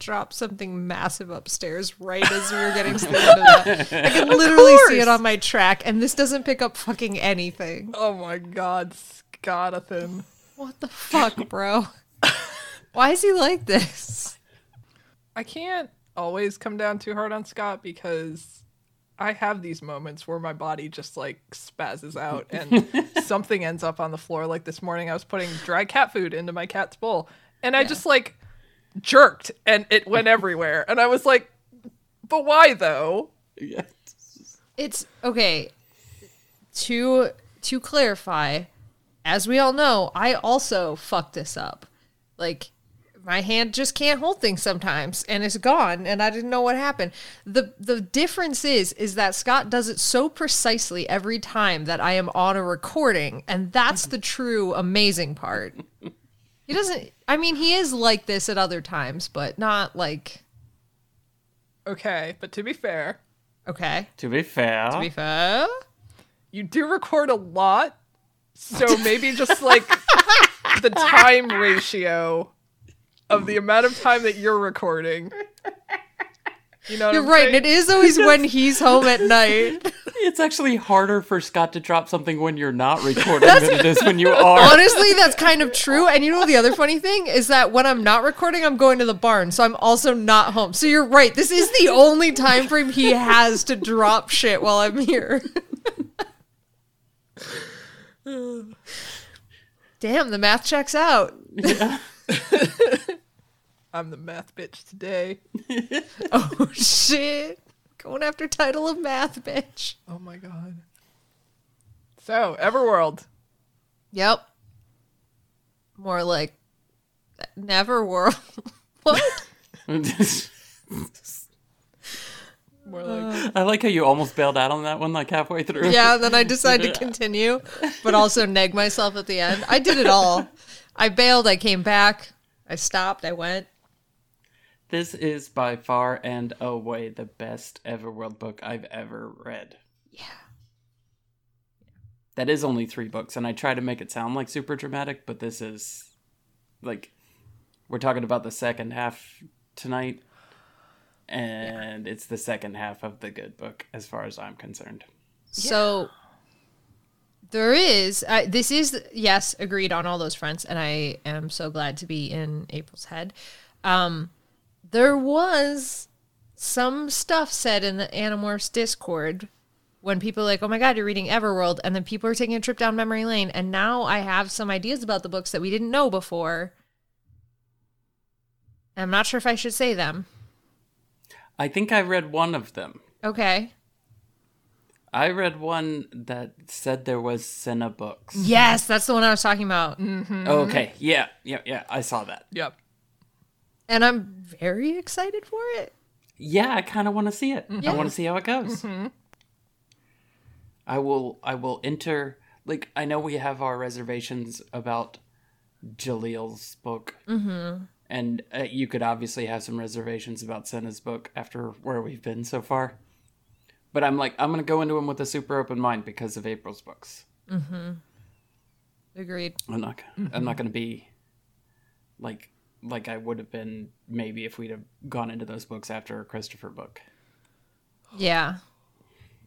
Dropped something massive upstairs right as we were getting to the end of that. I can literally see it on my track, and this doesn't pick up fucking anything. Oh my god, Scottathan. What the fuck, bro? Why is he like this? I can't always come down too hard on Scott because I have these moments where my body just like spazzes out and something ends up on the floor. Like this morning, I was putting dry cat food into my cat's bowl and I just like jerked and it went everywhere. And I was like, but why though? Yeah. It's okay. To to clarify, as we all know, I also fucked this up. Like my hand just can't hold things sometimes and it's gone and I didn't know what happened. The the difference is is that Scott does it so precisely every time that I am on a recording and that's the true amazing part. He doesn't I mean he is like this at other times, but not like Okay, but to be fair, okay. To be fair, To be fair. you do record a lot. So maybe just like the time ratio of the amount of time that you're recording. You know what You're I'm right. saying? and It is always when he's home at night. it's actually harder for Scott to drop something when you're not recording than it is when you are. Honestly, that's kind of true. And you know the other funny thing is that when I'm not recording, I'm going to the barn, so I'm also not home. So you're right. This is the only time frame he has to drop shit while I'm here. Damn, the math checks out. I'm the math bitch today. Oh shit. Going after title of math, bitch. Oh my god. So, Everworld. Yep. More like Neverworld. what? More like uh. I like how you almost bailed out on that one like halfway through. Yeah, then I decided to continue, but also neg myself at the end. I did it all. I bailed, I came back, I stopped, I went. This is by far and away the best Everworld book I've ever read. Yeah. That is only three books, and I try to make it sound like super dramatic, but this is like we're talking about the second half tonight, and it's the second half of the good book as far as I'm concerned. So there is uh, this is yes, agreed on all those fronts and I am so glad to be in April's head. Um there was some stuff said in the Animorphs Discord when people are like, "Oh my god, you're reading Everworld," and then people are taking a trip down memory lane, and now I have some ideas about the books that we didn't know before. And I'm not sure if I should say them. I think I read one of them. Okay. I read one that said there was Senna books. Yes, that's the one I was talking about. Mm-hmm. Okay, yeah, yeah, yeah. I saw that. yep. And I'm very excited for it. Yeah, I kind of want to see it. Yeah. I want to see how it goes. I will. I will enter. Like I know we have our reservations about Jalil's book, mm-hmm. and uh, you could obviously have some reservations about Senna's book after where we've been so far. But I'm like, I'm gonna go into them with a super open mind because of April's books. Agreed. I'm not. I'm not gonna be like like I would have been maybe if we'd have gone into those books after a Christopher book. Yeah.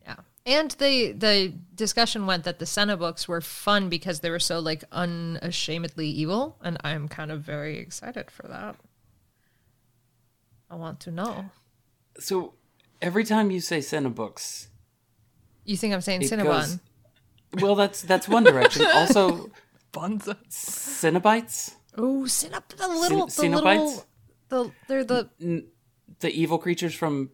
Yeah. And the the discussion went that the Senna books were fun because they were so like unashamedly evil, and I'm kind of very excited for that. I want to know. So every time you say Senna books, You think I'm saying Cinnabon? goes. Well, that's that's one direction. also, Bunza. Cinnabites. Oh, sit up the little, Cen- the Cenobites? little, the they're the The evil creatures from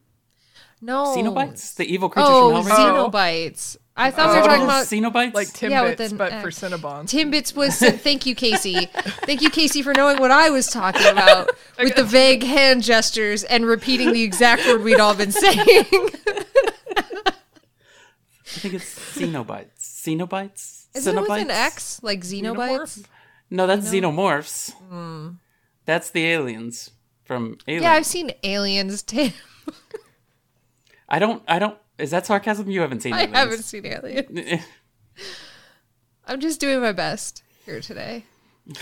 no Cenobites? The evil oh, creatures Oh, from Hellraiser? Xenobites. I thought Is we that were talking about is? Cenobites? Like Timbits, Yeah, with an but X. for Cinnabon. Timbits was thank you Casey thank you Casey for knowing what I was talking about with the vague hand gestures and repeating the exact word we'd all been saying I think it's Cenobites. Cenobites? isn't it with an X like Xenobites Xenomorph? No, that's xenomorphs. That's the aliens from Aliens. yeah I've seen aliens Tim I don't. I don't. Is that sarcasm? You haven't seen. I aliens. haven't seen aliens I'm just doing my best here today.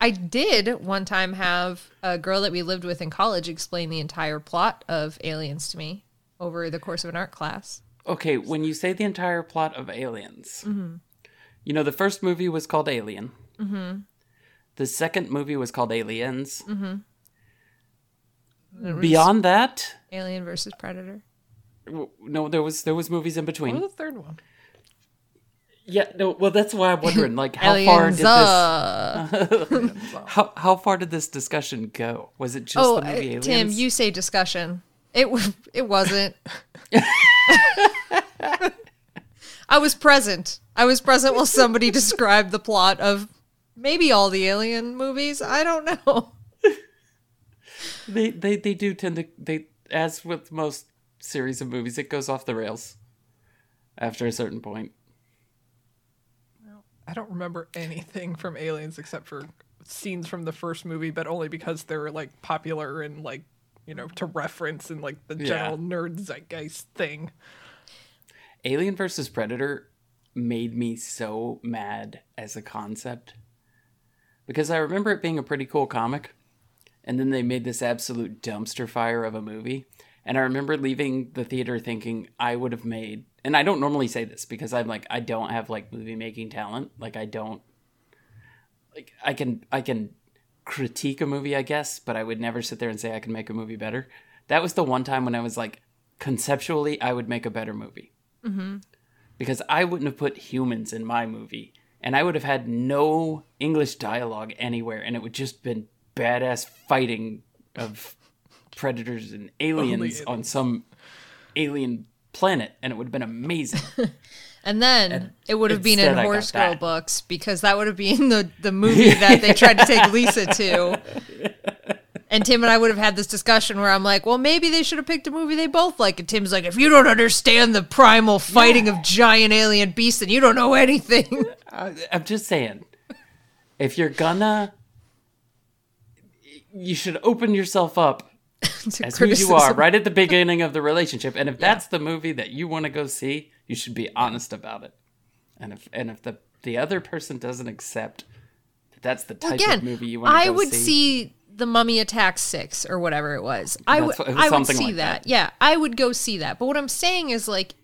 I did one time have a girl that we lived with in college explain the entire plot of Aliens to me over the course of an art class. okay, when you say the entire plot of Aliens, Mm-hmm. You know the first movie was called Alien. Mm-hmm. The second movie was called Aliens. Mm-hmm. Beyond that, Alien versus Predator. no, there was there was movies in between. What between. was the third one? Yeah, no. Well, that's why I'm wondering, like, how far did this? uh, How how far did this discussion go? Was it just oh, the movie uh, Aliens? Tim, you say discussion. It w- it wasn't. I was present. I was present while somebody described the plot of maybe all the Alien movies. I don't know. They they they do tend to they as with most series of movies, it goes off the rails after a certain point. I don't remember anything from Aliens except for scenes from the first movie, but only because they're like popular and like you know to reference and like the Yeah. general nerd zeitgeist thing. Alien versus Predator made me so mad as a concept because I remember it being a pretty cool comic, and then they made this absolute dumpster fire of a movie. And I remember leaving the theater thinking I would have made, and I don't normally say this because I'm like I don't have like movie making talent. Like I don't, like I can I can critique a movie, I guess, but I would never sit there and say I can make a movie better. That was the one time when I was like, conceptually, I would make a better movie because I wouldn't have put humans in my movie, and I would have had no English dialogue anywhere, and it would just been badass fighting of predators and aliens on some alien planet, and it would have been amazing. And then it would have been in I Horse Girl that. books because that would have been the, the movie that they tried to take Lisa to. And Tim and I would have had this discussion where I'm like, well, maybe they should have picked a movie they both like. And Tim's like, if you don't understand the primal fighting of giant alien beasts, then you don't know anything. I'm just saying, if you're gonna, you should open yourself up to as who you are right at the beginning of the relationship. And if that's the movie that you want to go see, you should be honest about it. And if and if the the other person doesn't accept that that's the type Again, of movie you want to I would see, see the Mummy Attack Six or whatever it was. I would, I would see like that. that. Yeah, I would go see that. But what I'm saying is, like,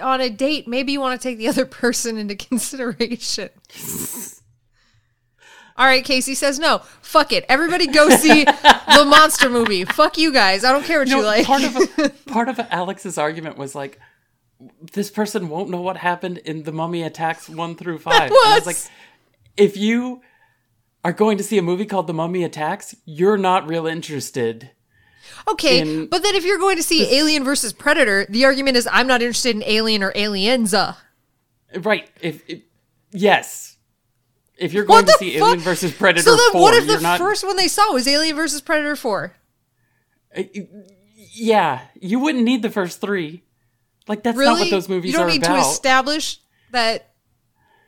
on a date, maybe you want to take the other person into consideration. All right, Casey says no. Fuck it. Everybody go see the monster movie. Fuck you guys. I don't care what you, You know, like. part of part of Alex's argument was like, this person won't know what happened in the Mummy Attacks one through five. And I was like, if you are going to see a movie called The Mummy Attacks, you're not real interested. okay, in- but then if you're going to see Alien versus Predator, the argument is I'm not interested in Alien or Alienza. Right. If, if yes. If you're going to see fuck? Alien versus Predator So then, 4, what if the not first one they saw was Alien versus Predator Four? Uh, Yeah, you wouldn't need the first 3. Like that's Really? not what those movies are. you don't need about. to establish that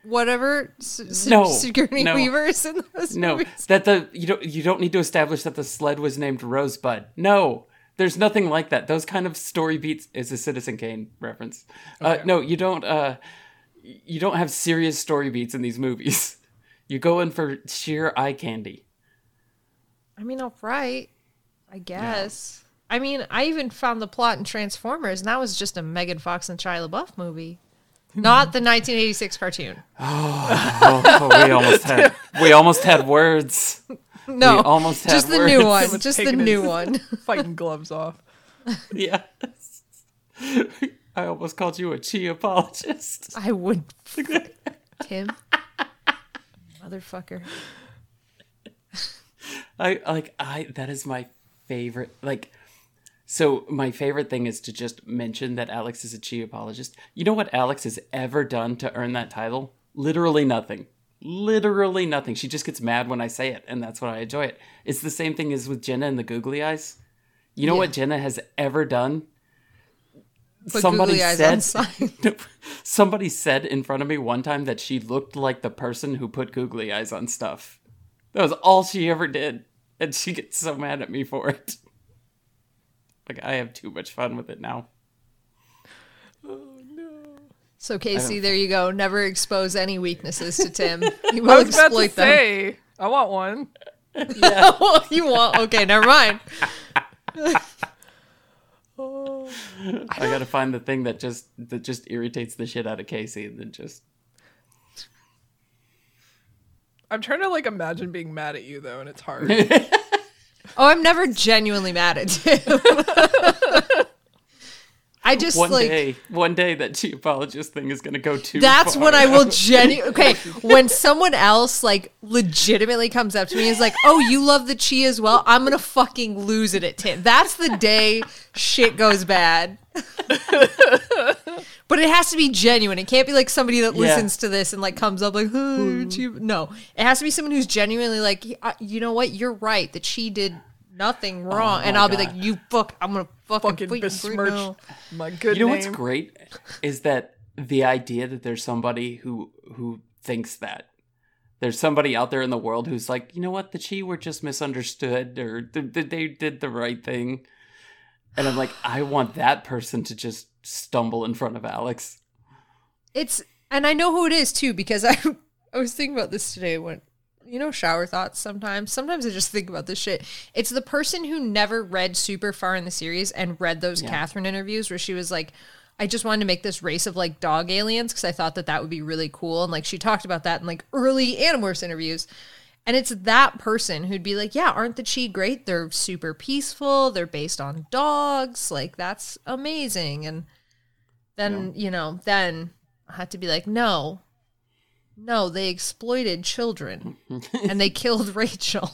whatever S- No, Sigourney no. Weaver is in those no, movies. that the you don't you don't need to establish that the sled was named Rosebud. No. There's nothing like that. Those kind of story beats is a Citizen Kane reference. Uh, no, you don't. Uh, you don't have serious story beats in these movies. You go in for sheer eye candy. I mean, all right, I guess. I mean, I even found the plot in Transformers, and that was just a Megan Fox and Shia LaBeouf movie, not the 1986 cartoon. Oh, we almost had we almost had words. No, almost had just the new one. Someone's Just the new one. Fighting gloves off. Yes. I almost called you a Chee apologist. I would. Tim. Motherfucker. I like I that is my favorite like so my favorite thing is to just mention that Alex is a Chee apologist. You know what Alex has ever done to earn that title? Literally nothing. Literally nothing. She just gets mad when I say it, and that's why I enjoy it. It's the same thing as with Jenna and the googly eyes. You know Yeah. what Jenna has ever done? Put on sign. somebody said in front of me one time that she looked like the person who put googly eyes on stuff. That was all she ever did. And she gets so mad at me for it. Like, I have too much fun with it now. Oh no. So Casey, there you go. Never expose any weaknesses to Tim. He I will was about to exploit them. say, I want one. Yeah. you want? Okay, never mind. Oh. I gotta find the thing that just that just irritates the shit out of Casey and then just I'm trying to like imagine being mad at you though, and it's hard. Oh, I'm never genuinely mad at Tim. I just one like day one day that Chee apologist thing is gonna go too that's when I will genuinely. Okay, when someone else like legitimately comes up to me and is like, "Oh, you love the chi as well," I'm gonna fucking lose it at Tim. That's the day shit goes bad. But it has to be genuine. It can't be like somebody that Yeah. listens to this and like comes up like, "Oh, no." It has to be someone who's genuinely like, "Uh, "You know what? You're right. that she did nothing wrong," and I'll be like, "You fuck! I'm gonna fucking, Fucking put besmirch now." my good You know name. what's great is that the idea that there's somebody who who thinks that there's somebody out there in the world who's like, you know what, the Chee were just misunderstood or th- th- they did the right thing, and I'm like, I want that person to just stumble in front of Alex. It's and I know who it is too because I I was thinking about this today when you know shower thoughts sometimes. Sometimes I just think about this shit. It's the person who never read super far in the series and read those Katherine interviews where she was like I just wanted to make this race of like dog aliens because I thought that that would be really cool and like she talked about that in like early Animorphs interviews. And it's that person who'd be like, "Yeah, aren't the Chee great? They're super peaceful. They're based on dogs. Like that's amazing." And then you know then i had to be like no no they exploited children and they killed rachel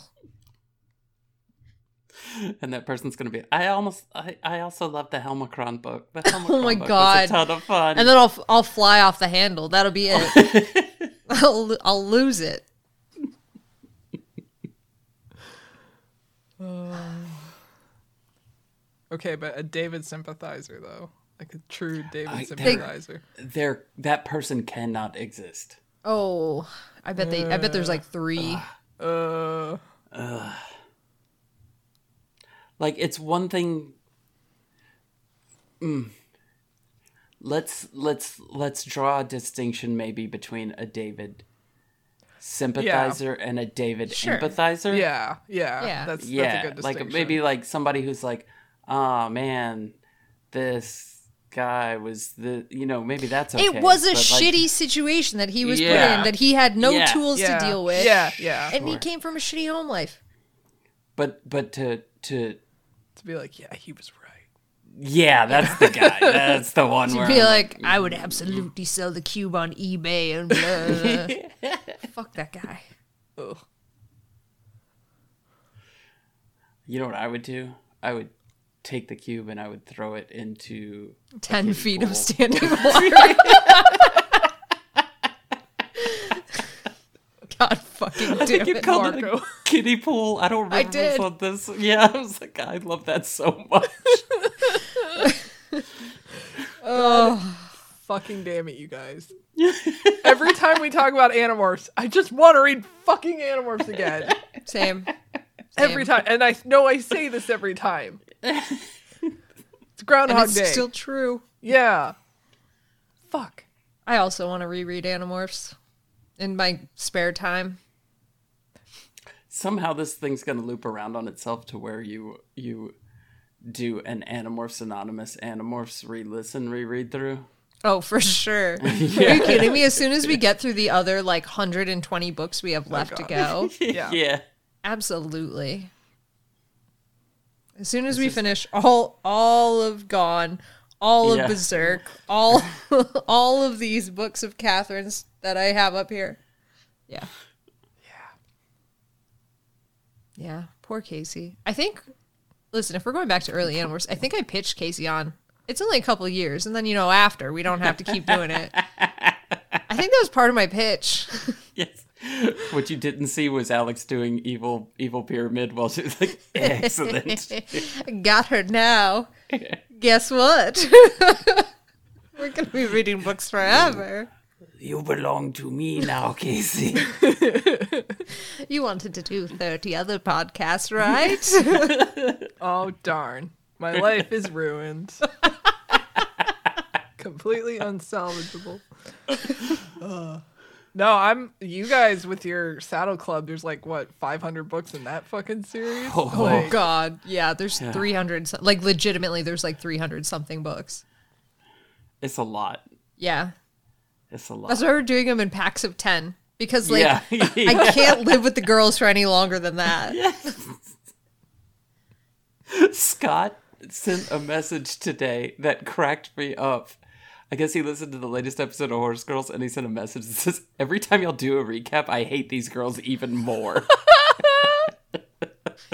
And that person's gonna be. I almost. I, I also love the Helmacron book. The Helmacron Oh my book was God. a ton of fun. and then i'll i'll fly off the handle that'll be it I'll, I'll lose it Okay, but a David sympathizer though, like a true David I- sympathizer. there, that person cannot exist. oh i bet they i bet there's like three Uh, like it's one thing Mm. let's let's let's draw a distinction maybe between a david sympathizer and a david Sure. empathizer yeah, yeah, Yeah. That's yeah that's a good distinction. like maybe like somebody who's like oh man this guy was the you know maybe that's okay it was a but, like, shitty situation that he was put in that he had no Yeah. tools yeah, to deal with Yeah, yeah. and he came from a shitty home life but but to to to be like, yeah, he was right. yeah that's the guy that's the one where be I'm like, I would absolutely sell the cube on eBay and blah. blah. Fuck that guy. Ugh. You know what I would do? I would take the cube and I would throw it into 10 feet pool. of standing water. God fucking damn You it. called it a kiddie pool. I don't remember I did. said this. Yeah, I was like, I love that so much. Oh, fucking damn it, you guys. Every time we talk about Animorphs, I just want to read fucking Animorphs again. Same. Every time. And I know I say this every time. It's And Groundhog it's Day. still true. yeah. Fuck. I also want to reread Animorphs in my spare time. Somehow this thing's gonna loop around on itself to where you you do an Animorphs Anonymous Animorphs re-listen, reread through. Oh, for sure. Are you kidding me? As soon as we get through the other like 120 books we have oh, left to go, Yeah. yeah. Absolutely. As soon as we finish all all of Gone, all Yeah. of Berserk, all all of these books of Katherine's that I have up here. Yeah. Yeah, Yeah. poor Casey. I think. Listen, if we're going back to early Animorphs, I think I pitched Casey on. It's only a couple of years, and then you know after we don't have to keep doing it. I think that was part of my pitch. Yes. What you didn't see was Alex doing evil evil pyramid while she was like excellent. Got her now. Guess what? we're gonna be reading books forever. you belong to me now, Casey. You wanted to do thirty other podcasts, right? Oh darn. My life is ruined. Completely unsalvageable. Uh, no, I'm you guys with your saddle club, there's like what, five hundred books in that fucking series? Oh, oh Like, God, yeah. There's Yeah. three hundred. Like legitimately, there's like three hundred something books. It's a lot. Yeah, It's a lot. that's why we're doing them in packs of ten because like yeah. I can't live with the girls for any longer than that. Yes. Scott sent a message today that cracked me up. I guess he listened to the latest episode of Horse Girls and he sent a message that says, Every time y'all do a recap, I hate these girls even more.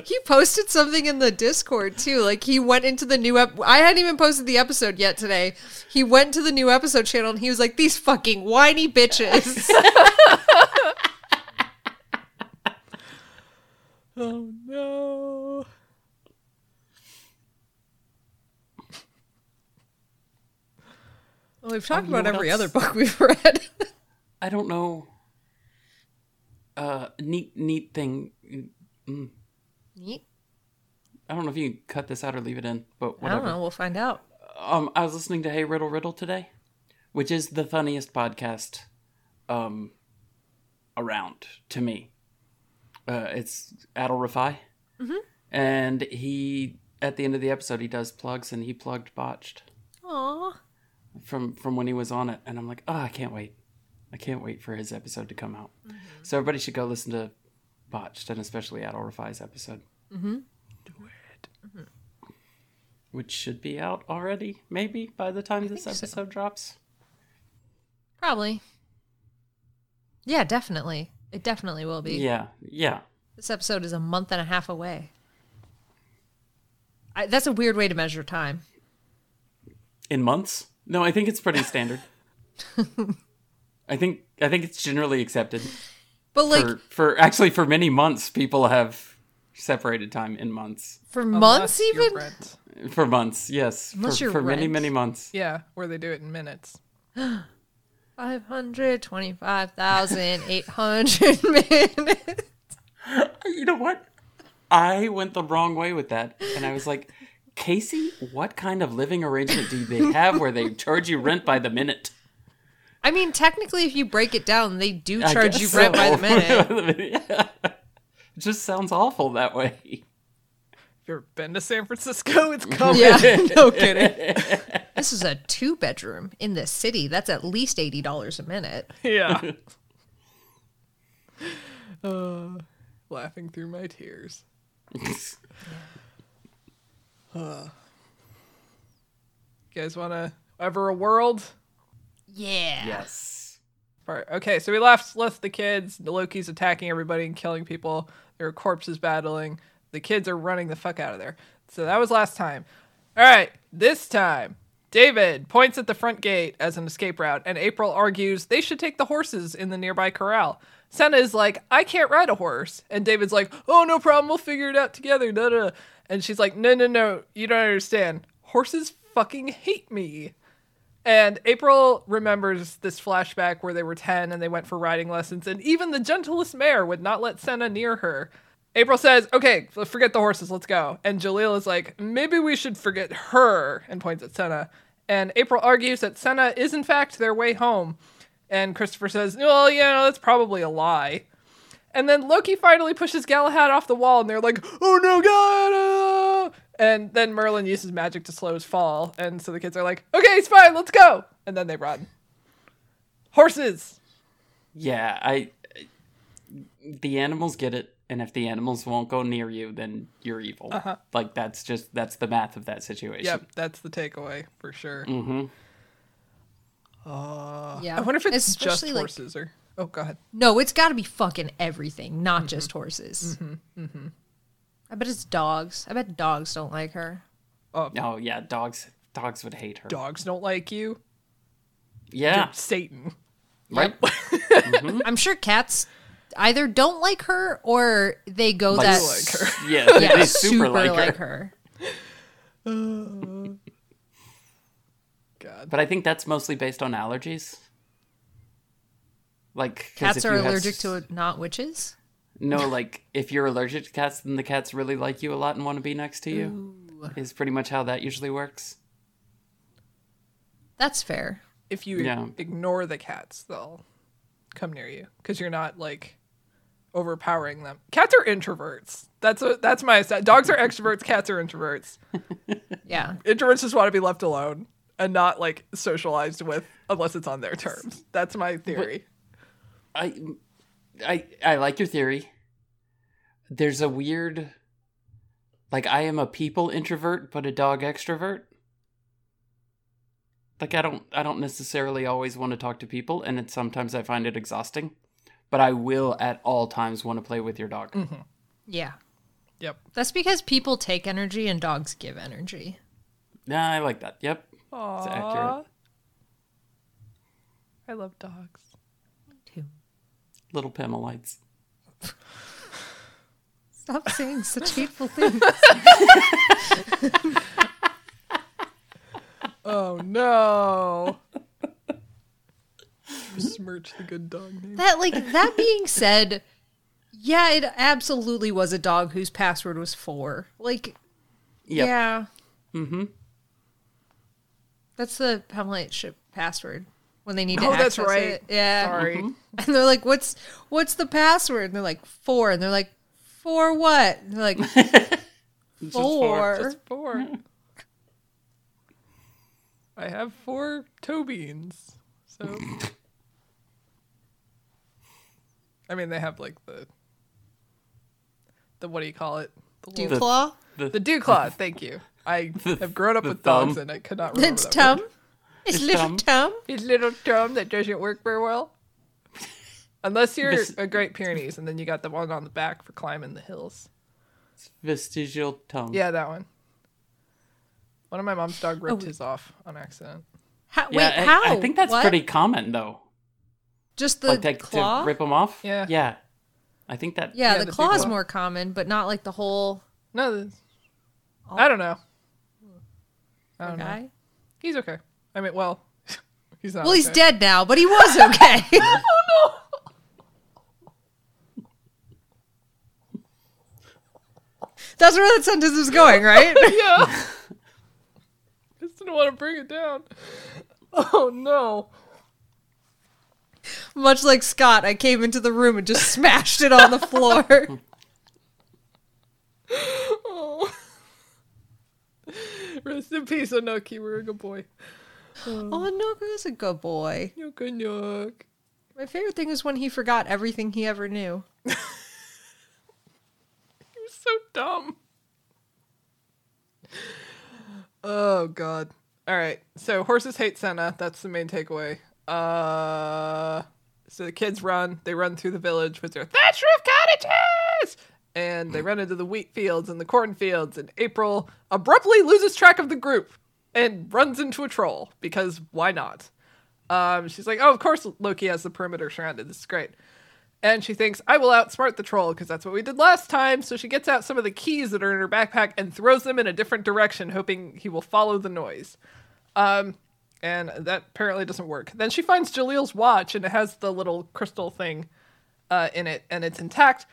He posted something in the Discord too. Like he went into the new ep- I hadn't even posted the episode yet today. He went to the new episode channel and he was like, "These fucking whiny bitches." Oh no. Well, we've talked know about every else? other book we've read. I don't know. Uh, neat, neat thing. Neat. I don't know if you can cut this out or leave it in, but I don't whatever. know. We'll find out. Um, I was listening to Hey Riddle Riddle today, which is the funniest podcast, um, around to me. Uh, it's Adal Rifai, and he at the end of the episode he does plugs and he plugged botched Aw. From from when he was on it, and I'm like, oh, I can't wait, I can't wait for his episode to come out. Mm-hmm. So everybody should go listen to botched and especially Adal Rifai's episode. Mm-hmm. Do it. Mm-hmm. Which should be out already, maybe by the time this think so. episode drops. Probably. Yeah, definitely. It definitely will be. Yeah, yeah. This episode is a month and a half away. I, that's a weird way to measure time. In months? No, I think it's pretty standard. I think I think it's generally accepted. But like for, for actually for many months, people have separated time in months. for Unless months you're even? Rent. For months, yes. Unless for you're for many many months. Yeah, where they do it in minutes. 525,800 minutes. You know what? I went the wrong way with that, and I was like, Casey, what kind of living arrangement do they have where they charge you rent by the minute? I mean, technically, if you break it down, they do charge you rent by the minute. Yeah. It just sounds awful that way. If you've ever been to San Francisco, it's coming. Yeah, no kidding. This is a two bedroom in the city. That's at least $80 a minute. Yeah. uh, laughing through my tears. Uh, you guys want to Everworld? Yeah. yes. Part. Okay, so we left left the kids. Loki's attacking everybody and killing people. There are corpses battling. The kids are running the fuck out of there. So that was last time. All right, this time, David points at the front gate as an escape route, and April argues they should take the horses in the nearby corral. Senna is like, I can't ride a horse. And David's like, oh, no problem. We'll figure it out together. Da, da. And she's like, no, no, no. You don't understand. Horses fucking hate me. And April remembers this flashback where they were 10 and they went for riding lessons, and even the gentlest mare would not let Senna near her. April says, Okay, forget the horses, let's go. And Jalil is like, Maybe we should forget her, and points at Senna. And April argues that Senna is, in fact, their way home. And Christopher says, Well, yeah, no, that's probably a lie. And then Loki finally pushes Galahad off the wall, and they're like, "Oh no, God!" uh!" And then Merlin uses magic to slow his fall, and so the kids are like, "Okay, it's fine, let's go." And then they run. Horses. Yeah, I. The animals get it, and if the animals won't go near you, then you're evil. Uh-huh. Like that's just that's the math of that situation. Yep, that's the takeaway for sure. Mm-hmm. Uh, Yeah. I wonder if it's just like- horses or. Oh, go ahead. No, it's got to be fucking everything, not mm-hmm. just horses. Mm-hmm. Mm-hmm. I bet it's dogs. I bet dogs don't like her. Oh no, yeah, dogs dogs would hate her. Dogs don't like you. Yeah, Satan. right. I'm sure cats either don't like her or they go Like, that Like her. Yeah, they, yeah, they super, like her. God. Uh, But I think that's mostly based on allergies. Like Cats are you have allergic s- to not witches. No, like if you're allergic to cats, then the cats really like you a lot and want to be next to you. Is pretty much how that usually works. That's fair. If you Yeah. ignore the cats, they'll come near you because you're not like overpowering them. Cats are introverts. That's a, that's my dogs are extroverts. Cats are introverts. Yeah. Introverts just want to be left alone and not like socialized with unless it's on their terms. That's my theory. I, I, I like your theory. There's a weird, like I am a people introvert, but a dog extrovert. Like I don't, I don't necessarily always want to talk to people, and it, sometimes I find it exhausting. But I will at all times want to play with your dog. Mm-hmm. Yeah. Yep. That's because people take energy and dogs give energy. Yeah, I like that. Yep, it's accurate. I love dogs. Me Too. Little Pemalites. Stop saying such hateful things. Oh no. Besmirch the good dog name. that like that being said, yeah, it absolutely was a dog whose password was four. Like Yep. yeah. Mm-hmm. That's the Pemalite ship password when they need to Oh, access that's right. it. Yeah. Sorry. Mm-hmm. And they're like, "What's what's the password?" And they're like, four. And they're like, "For what?" And they're like, Just four. Just four. I have four toe beans. So I mean they have like the the what do you call it? The Dew little- claw. The dew claw, thank you. I have grown up the with dogs and I could not remember It's that Tum. word. It's, It's little Tum. Tum. His little thumb that doesn't work very well. Unless you're This- a Great Pyrenees and then you got the one on the back for climbing the hills. It's Vestigial tongue. Yeah, that one. One of my mom's dog ripped oh. his off on accident. How, Yeah, wait, I, how? I think that's What? pretty common though. Just the like that, claw. to rip them off. Yeah. Yeah. I think that. yeah, Yeah, the, the claw is more common, but not like the whole No, this, I don't know. I poor don't know. He's okay. I mean, well, he's not. Well, he's okay. dead now, but he was okay. Oh no. That's where that sentence is going, right? Yeah. Just didn't want to bring it down. Oh no. Much like Scott, I came into the room and just smashed it on the floor. Rest in peace, Anoki. We're a good boy. oh, Nook was a good boy. Yook Anook. My favorite thing is when he forgot everything he ever knew. You're so dumb. Oh god. All right. So horses hate Senna. That's the main takeaway. Uh so the kids run. They run through the village with their thatch roof cottages. And they run into the wheat fields and the cornfields and April abruptly loses track of the group and runs into a troll because why not? Um she's like, "Oh, of course Loki has the perimeter surrounded. This is great." And she thinks, I will outsmart the troll because that's what we did last time. So she gets out some of the keys that are in her backpack and throws them in a different direction, hoping he will follow the noise. Um, and that apparently doesn't work. Then she finds jalil's watch and it has the little crystal thing uh, in it and it's intact.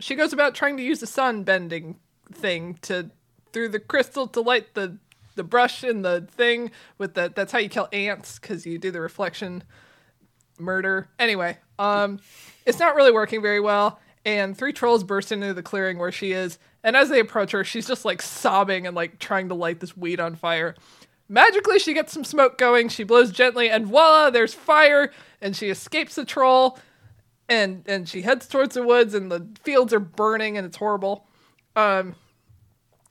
She goes about trying to use the sun bending thing to through the crystal to light the the brush in the thing with the that's how you kill ants because you do the reflection murder. Anyway, um, it's not really working very well. And three trolls burst into the clearing where she is. And as they approach her, she's just like sobbing and like trying to light this weed on fire. Magically, she gets some smoke going. She blows gently, and voila, there's fire. And she escapes the troll. And and she heads towards the woods, and the fields are burning, and it's horrible. Um,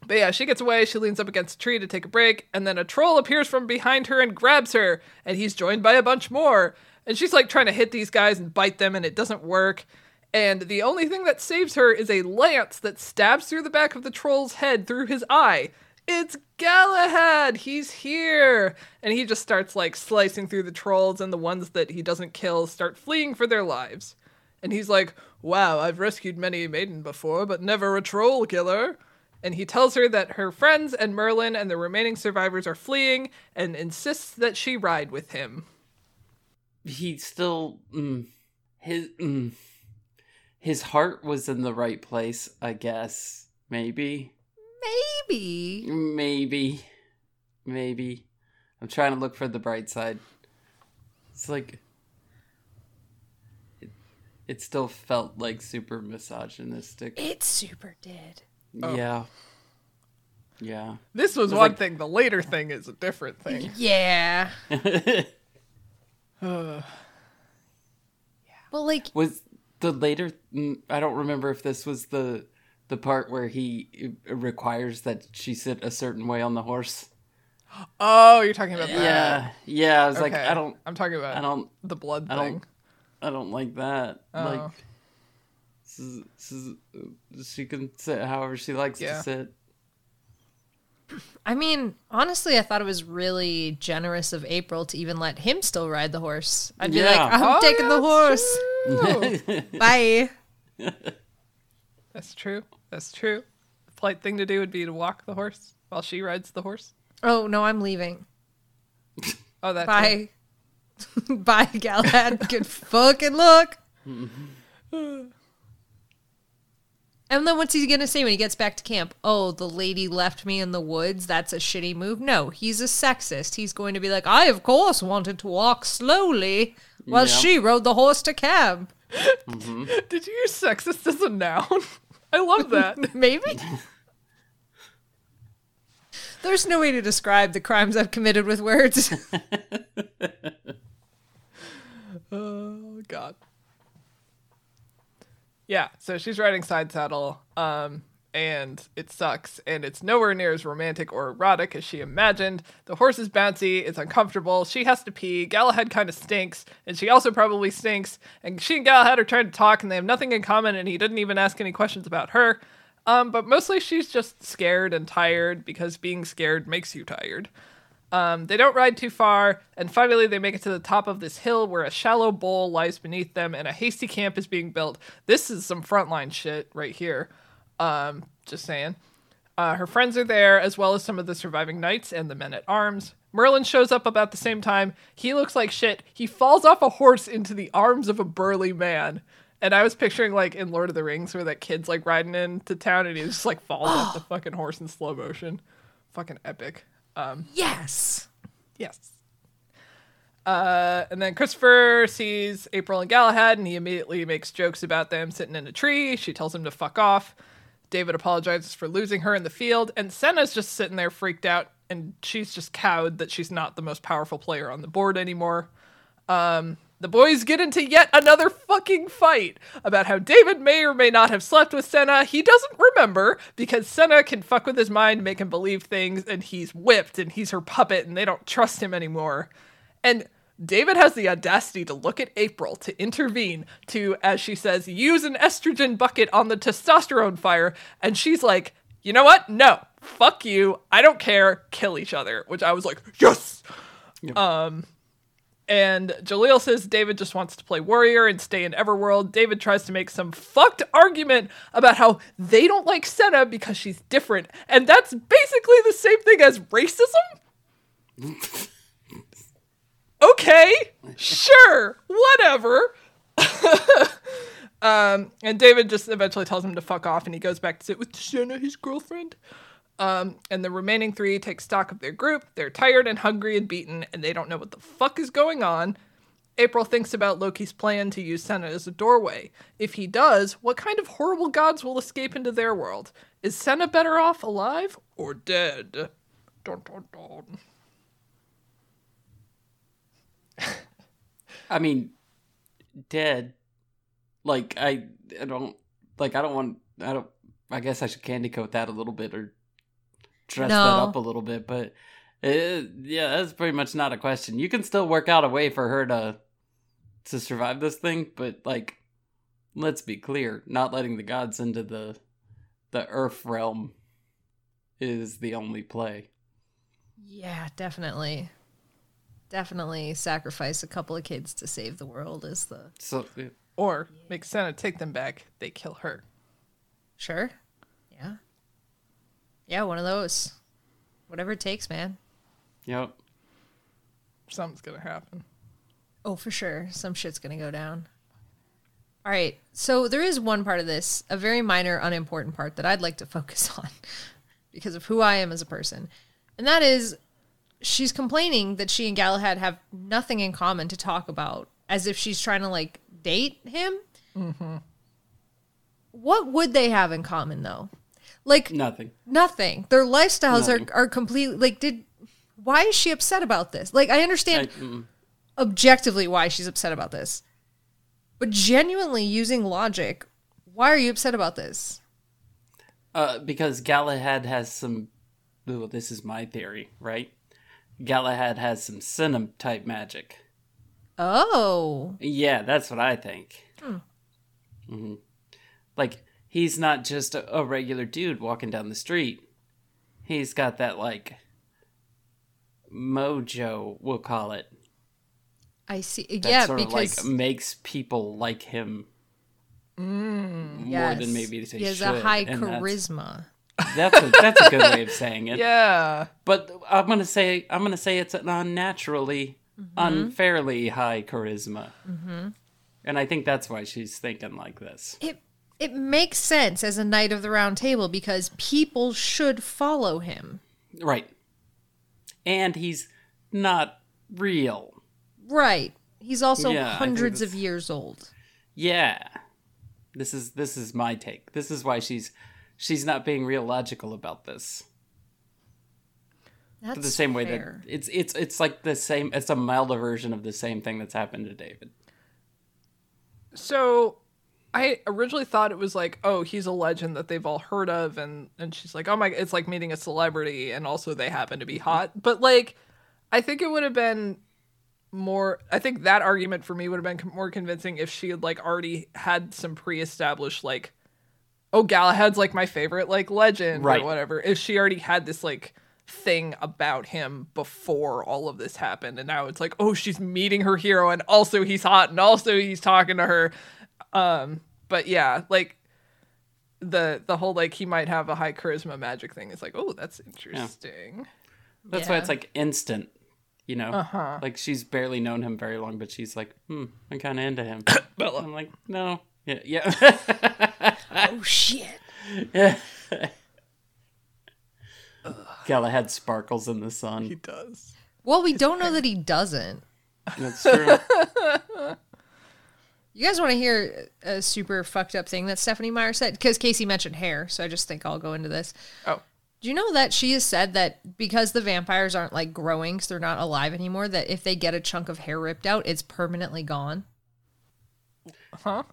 but yeah, she gets away. She leans up against a tree to take a break, and then a troll appears from behind her and grabs her, and he's joined by a bunch more. And she's like trying to hit these guys and bite them, and it doesn't work. And the only thing that saves her is a lance that stabs through the back of the troll's head through his eye. It's Galahad! He's here! And he just starts like slicing through the trolls, and the ones that he doesn't kill start fleeing for their lives. And he's like, Wow, I've rescued many a maiden before, but never a troll killer. And he tells her that her friends and Merlin and the remaining survivors are fleeing and insists that she ride with him. He still mm, his mm, his heart was in the right place, I guess. Maybe. Maybe. Maybe. Maybe. I'm trying to look for the bright side. It's like it, it still felt like super misogynistic. It super did. Oh. Yeah. Yeah. This was, was one like- thing. The later thing is a different thing. Yeah. Ugh. But like was the later mm, I don't remember if this was the the part where he uh, requires that she sit a certain way on the horse. oh, you're talking about that. Yeah. Yeah, I was like I don't I'm talking about I don't the blood I thing. Don't I don't like that. Oh. Like this is, this is, she can sit however she likes Yeah. to sit. I mean, honestly, I thought it was really generous of April to even let him still ride the horse. I'd be like, I'm Oh, taking yeah, the horse. true. Bye. That's true. That's true. The polite thing to do would be to walk the horse while she rides the horse. Oh no, I'm leaving. Oh, that. Bye. Bye, Galahad. Good fucking luck. And then what's he gonna say when he gets back to camp? Oh, the lady left me in the woods. That's a shitty move. No, he's a sexist. He's going to be like, I of course wanted to walk slowly while Yeah. she rode the horse to camp. Mm-hmm. Did you use sexist as a noun? I love that. Maybe. There's no way to describe the crimes I've committed with words. Oh God. Yeah, so she's riding side saddle, um, and it sucks, and it's nowhere near as romantic or erotic as she imagined. The horse is bouncy, it's uncomfortable, she has to pee, Galahad kind of stinks, and she also probably stinks, and she and Galahad are trying to talk, and they have nothing in common, and he didn't even ask any questions about her. Um, but mostly she's just scared and tired because being scared makes you tired. Um, they don't ride too far, and finally they make it to the top of this hill where a shallow bowl lies beneath them and a hasty camp is being built. This is some frontline shit right here. Um, just saying. Uh, her friends are there, as well as some of the surviving knights and the men at arms. Merlin shows up about the same time. He looks like shit. He falls off a horse into the arms of a burly man. And I was picturing like in Lord of the Rings where that kid's like riding into town and he just like falls off the fucking horse in slow motion. Fucking epic. Um, yes. Yes. Uh, and then Christopher sees April and Galahad, and he immediately makes jokes about them sitting in a tree. She tells him to fuck off. David apologizes for losing her in the field, and Senna's just sitting there freaked out, and she's just cowed that she's not the most powerful player on the board anymore. Um, the boys get into yet another fucking fight about how David may or may not have slept with Senna. He doesn't remember because Senna can fuck with his mind, make him believe things, and he's whipped and he's her puppet and they don't trust him anymore. And David has the audacity to look at April to intervene, to, as she says, use an estrogen bucket on the testosterone fire. And she's like, you know what? No, fuck you. I don't care. Kill each other. Which I was like, yes. Um, and Jalil says David just wants to play warrior and stay in Everworld. David tries to make some fucked argument about how they don't like Senna because she's different. And that's basically the same thing as racism? okay, sure, whatever. um, and David just eventually tells him to fuck off and he goes back to sit with Senna, his girlfriend. Um, and the remaining three take stock of their group. They're tired and hungry and beaten, and they don't know what the fuck is going on. April thinks about Loki's plan to use Senna as a doorway. If he does, what kind of horrible gods will escape into their world? Is Senna better off alive or dead? Dun, dun, dun. I mean, dead. Like I, I don't like. I don't want. I don't. I guess I should candy coat that a little bit or dress that up a little bit. But uh yeah, that's pretty much not a question. You can still work out a way for her to to survive this thing, but like let's be clear, not letting the gods into the the earth realm is the only play. Yeah, definitely. Definitely sacrifice a couple of kids to save the world is the So Or make Senna take them back. They kill her. sure. Yeah. Yeah, one of those. Whatever it takes, man. yep. Something's gonna happen. Oh, for sure. Some shit's going to go down. All right. So there is one part of this, a very minor, unimportant part that I'd like to focus on because of who I am as a person. And that is she's complaining that she and Galahad have nothing in common to talk about, as if she's trying to like date him. Mm-hmm. What would they have in common though? Like Nothing. nothing. Their lifestyles Nothing. are, are completely like did why is she upset about this? Like I I, understand mm, objectively why she's upset about this. But genuinely using logic, why are you upset about this? uh, because Galahad has some. Ooh, this is my theory, right? Galahad has some cinema type magic. Oh. Yeah, that's what I think. hmm Like he's not just a, a regular dude walking down the street. He's got that like mojo, we'll call it. I see. That yeah, sort because of like makes people like him more yes, than maybe they he has should. a high and that's- charisma. That's a, that's a good way of saying it. Yeah. But I'm gonna say I'm gonna say it's an unnaturally, Mm-hmm. unfairly high charisma, mm-hmm. and I think that's why she's thinking like this. It it makes sense as a knight of the round table because people should follow him. Right. And he's not real. Right. He's also Yeah, hundreds of years old. Yeah. This is this is my take. This is why she's she's not being real logical about this. That's the same way that it's it's it's like the same it's a milder version of the same thing that's happened to David. So I originally thought it was like, oh, he's a legend that they've all heard of, and and she's like, oh my, it's like meeting a celebrity, and also they happen to be hot. But like, I think it would have been more. I think that argument for me would have been more convincing if she had like already had some pre-established like, oh, Galahad's like my favorite like legend Right. or whatever. If she already had this like thing about him before all of this happened and now it's like oh she's meeting her hero and also he's hot and also he's talking to her um but yeah like the the whole like he might have a high charisma magic thing is like oh that's interesting That's why it's like instant, you know. Uh-huh. Like she's barely known him very long, but she's like, hmm, I'm kind of into him. I'm like, no, yeah, yeah. oh shit. Galahad sparkles in the sun. he does Well, we don't know that he doesn't. That's true. You guys want to hear a super fucked up thing that Stephenie Meyer said? Because Casey mentioned hair, so I just think I'll go into this. oh Do you know that she has said that because the vampires aren't like growing, because they're not alive anymore, that if they get a chunk of hair ripped out, it's permanently gone? huh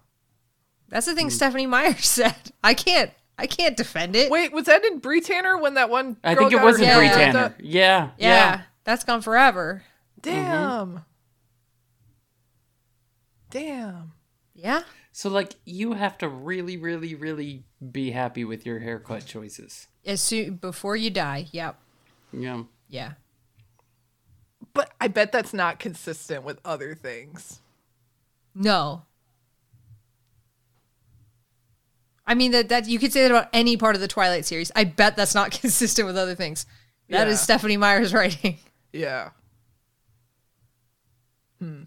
That's the thing hmm. Stephenie Meyer said. I can't, I can't defend it. wait was that in Bree Tanner when that one I think it was her in Yeah. Bree Tanner. Yeah, yeah, yeah. that's gone forever. damn mm-hmm. damn Yeah, So like, you have to really, really, really be happy with your haircut choices. as soon before you die. Yep. Yeah. Yeah. but I bet that's not consistent with other things No. I mean that that you could say that about any part of the Twilight series. I bet that's not consistent with other things. That is Yeah. Stephenie Meyer's writing. Yeah. Hmm.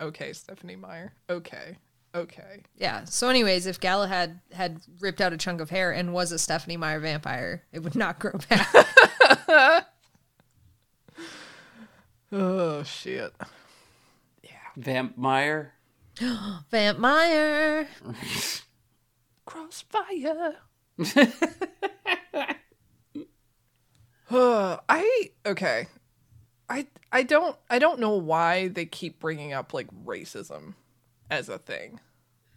Okay, Stephenie Meyer. Okay. Okay. Yeah. So, anyways, if Galahad had ripped out a chunk of hair and was a Stephenie Meyer vampire, it would not grow back. Oh shit. Yeah. Vamp Meyer. Vamp Meyer. Crossfire. Uh, I okay. I I don't I don't know why they keep bringing up like racism as a thing.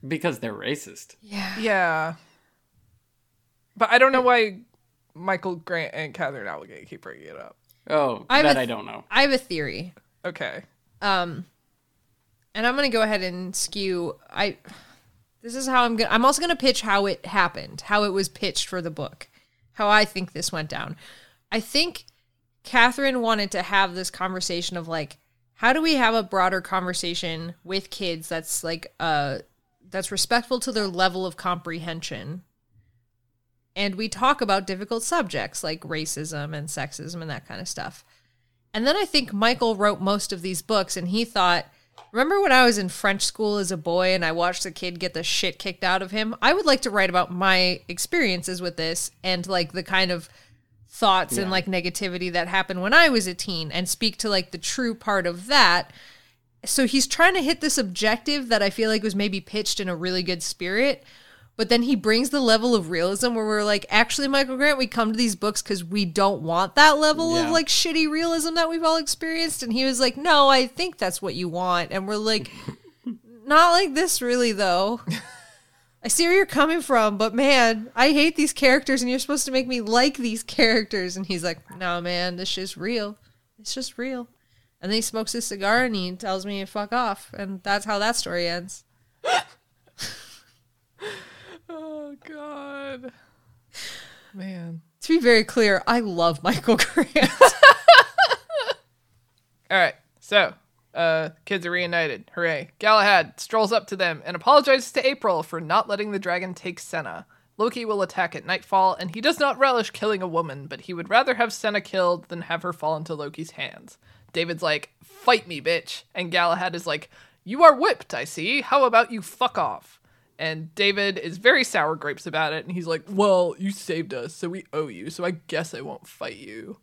Because they're racist. Yeah. Yeah. But I don't know why Michael Grant and Katherine Applegate keep bringing it up. Oh, I'm that a- I don't know. I have a theory. Okay. Um, and and I'm going to go ahead and skew. I this is how I'm going. to I'm also going to pitch how it happened, how it was pitched for the book, how I think this went down. I think Katherine wanted to have this conversation of like, how do we have a broader conversation with kids that's like uh that's respectful to their level of comprehension and we talk about difficult subjects like racism and sexism and that kind of stuff. And then I think Michael wrote most of these books and he thought, remember when I was in French school as a boy and I watched a kid get the shit kicked out of him? I would like to write about my experiences with this and like the kind of thoughts and like negativity that happened when I was a teen and speak to like the true part of that. So he's trying to hit this objective that I feel like was maybe pitched in a really good spirit, but then he brings the level of realism where we're like, actually, Michael Grant, we come to these books because we don't want that level Yeah. of like shitty realism that we've all experienced. And he was like, no, I think that's what you want. And we're like, not like this, really, though. I see where you're coming from, but man, I hate these characters, and you're supposed to make me like these characters. And he's like, no, man, this shit's real. It's just real. And then he smokes his cigar and he tells me to fuck off. And that's how that story ends. Oh God. Man. To be very clear, I love Michael Grant. All right. So, uh, kids are reunited. Hooray. Galahad strolls up to them and apologizes to April for not letting the dragon take Senna. Loki will attack at nightfall, and he does not relish killing a woman, but he would rather have Senna killed than have her fall into Loki's hands. David's like, Fight me, bitch. And Galahad is like, You are whipped, I see. How about you fuck off? And David is very sour grapes about it, and he's like, Well, you saved us, so we owe you, so I guess I won't fight you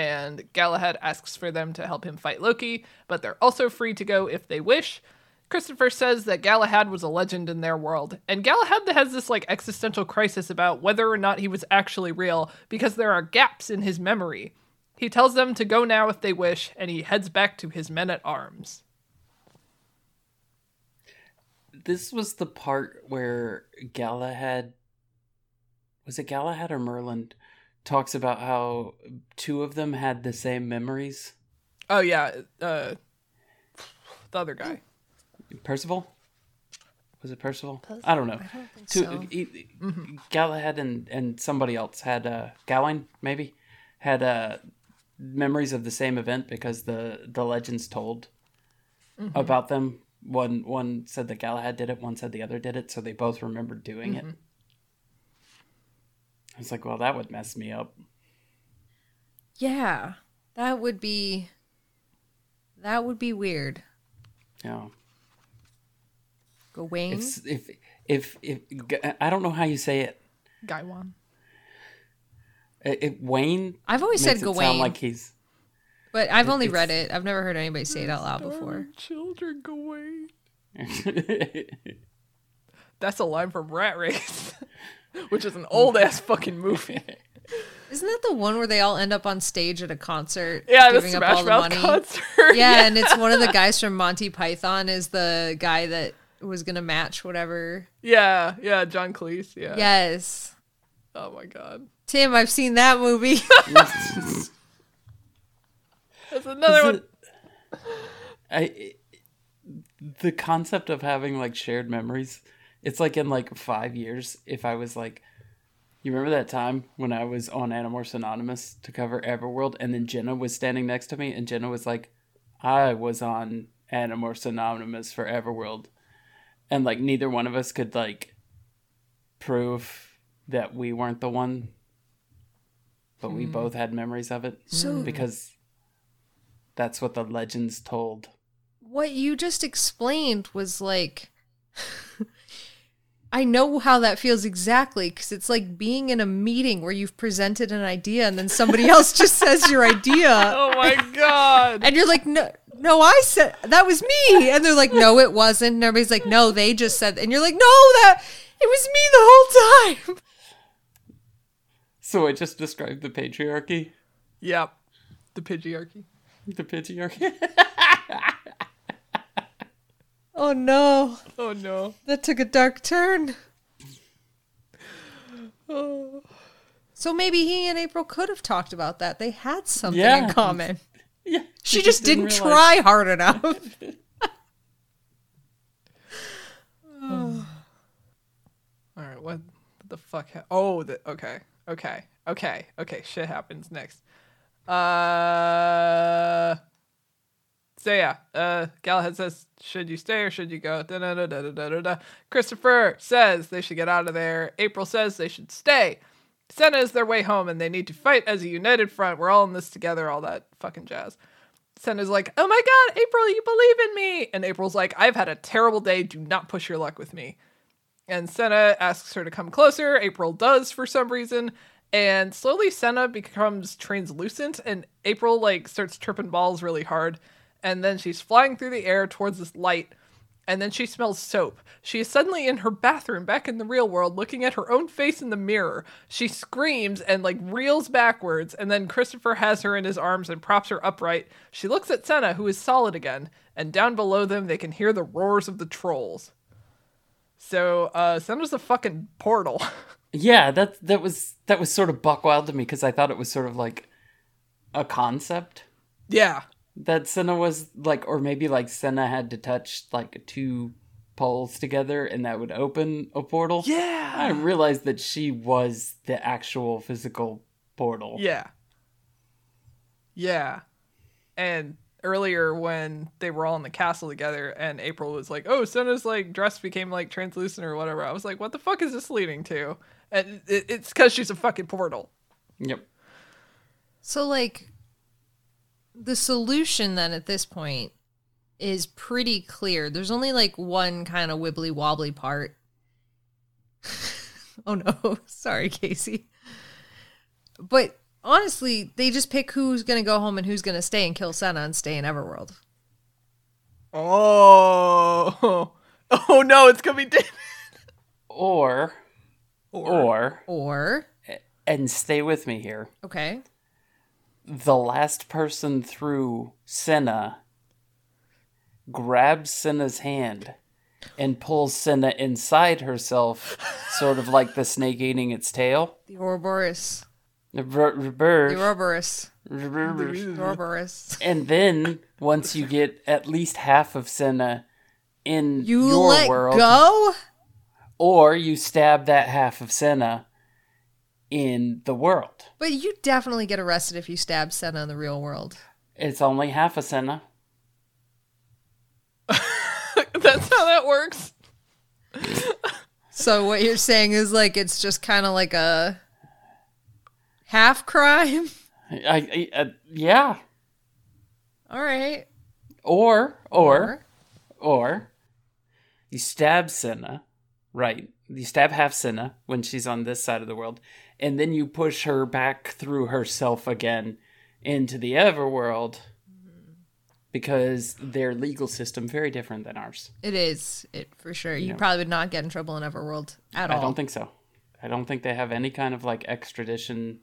and Galahad asks for them to help him fight Loki, but they're also free to go if they wish. Christopher says that Galahad was a legend in their world, and Galahad has this like existential crisis about whether or not he was actually real because there are gaps in his memory. He tells them to go now if they wish, and he heads back to his men at arms. This was the part where Galahad was it Galahad or Merlin talks about how two of them had the same memories. Oh yeah, uh, the other guy. Percival? Was it Percival? I don't know. I don't think Two, so. e- Galahad and, and somebody else had uh Gawain maybe had uh memories of the same event because the the legends told about them. One one said that Galahad did it, one said the other did it, so they both remembered doing it. I was like, well, that would mess me up. Yeah, that would be that would be weird. Yeah. know, Gawain. if if if, if I don't know how you say it. Gaiwan. If Wayne I've always makes said it Gawain, sound like he's but I've only read it. I've never heard anybody say it out loud before. Children go away. That's a line from Rat Race, which is an old ass fucking movie. Isn't that the one where they all end up on stage at a concert Yeah, the giving up Smash all the Mouth money? concert. Yeah, and it's one of the guys from Monty Python is the guy that was gonna match whatever. yeah, yeah. John Cleese. Yeah. Yes. Oh my god. Tim, I've seen that movie. That's another one. I the concept of having like shared memories. It's like in like five years. If I was like, you remember that time when I was on Animorphs Anonymous to cover Everworld, and then Jenna was standing next to me, and Jenna was like, I was on Animorphs Anonymous for Everworld, and like neither one of us could like prove that we weren't the one, but we hmm. both had memories of it So- hmm. because that's what the legends told. what you just explained was like I know how that feels exactly because it's like being in a meeting where you've presented an idea and then somebody else just says your idea Oh my god. and you're like no no I said that was me and they're like no it wasn't and everybody's like no they just said and you're like no that it was me the whole time So I just described the patriarchy. yep. The patriarchy. The patriarchy. Oh no. Oh no. That took a dark turn. Oh. So maybe he and April could have talked about that. They had something yeah. in common. Yeah. She, she just, just, didn't, didn't try hard enough. oh. All right, what the fuck? Ha- oh, the, okay. Okay. Okay. Okay. Shit happens next. Uh so yeah, uh, Galahad says, "Should you stay or should you go?" Da da da da da da da. Christopher says they should get out of there. April says they should stay. Senna is their way home, and they need to fight as a united front. We're all in this together. All that fucking jazz. Senna's like, "Oh my god, April, you believe in me," and April's like, "I've had a terrible day. Do not push your luck with me." And Senna asks her to come closer. April does for some reason. And slowly Senna becomes translucent and April like starts tripping balls really hard. And then she's flying through the air towards this light. And then she smells soap. She is suddenly in her bathroom back in the real world looking at her own face in the mirror. She screams and like reels backwards. And then Christopher has her in his arms and props her upright. She looks at Senna, who is solid again. And down below them, they can hear the roars of the trolls. So uh Senna's a fucking portal. Yeah, that that was that was sort of buck wild to me because I thought it was sort of like a concept yeah. That Senna was like, or maybe like Senna had to touch like two poles together and that would open a portal. Yeah. I realized that she was the actual physical portal. Yeah. Yeah. And earlier when they were all in the castle together and April was like, "Oh, Senna's like dress became like translucent or whatever." I was like, "What the fuck is this leading to?" And it, it's cuz she's a fucking portal. Yep. So like the solution then at this point is pretty clear. There's only like one kind of wibbly wobbly part. oh no, sorry, Casey. But honestly, they just pick who's gonna go home and who's gonna stay and kill Senna and stay in Everworld. Oh. Oh no, it's going to be David. Or or Or and stay with me here. okay, The last person through Senna grabs Senna's hand and pulls Senna inside herself, sort of like the snake eating its tail. the Ouroboros, The Ouroboros, Ouroboros. And then once you get at least half of Senna in You your let world, go. or you stab that half of Senna in the world. But you definitely get arrested if you stab Senna in the real world. It's only half a Senna. That's how that works. So what you're saying is like it's just kind of like a half crime. I, I uh, yeah. All right. Or or or you stab Senna, right? You stab half Senna when she's on this side of the world, and then you push her back through herself again into the Everworld mm-hmm. because their legal system very different than ours. It is it for sure. You Yeah. probably would not get in trouble in Everworld at all. I don't think so. I don't think they have any kind of like extradition.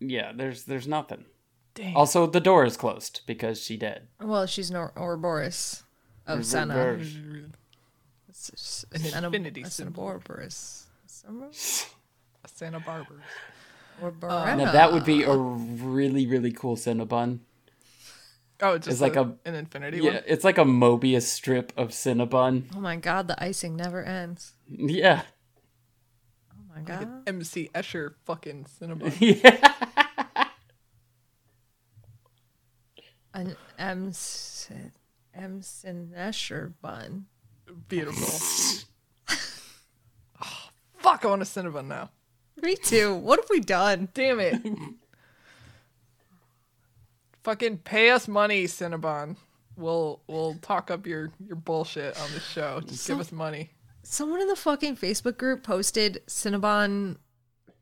Yeah, there's there's nothing. Damn. Also, the door is closed because she dead. well, she's an Or- Ouroboros of Senna. It's An Senna- infinity it's an symbol. Ouroboros. Senna- Santa Barbara. Um, Ouroboros. Now that would be a really really cool Cinnabon. Oh, it's just It's like a, a- an infinity Yeah, one. it's like a Mobius strip of Cinnabon. Oh my god, the icing never ends. Yeah, Oh my god. MC Escher fucking Cinnabon. yeah. An M. M. Sinesher bun. Beautiful. oh, fuck, I want a Cinnabon now. Me too. What have we done? Damn it. Fucking pay us money, Cinnabon. We'll we'll talk up your your bullshit on this show. Just give us money. Someone in the fucking Facebook group posted Cinnabon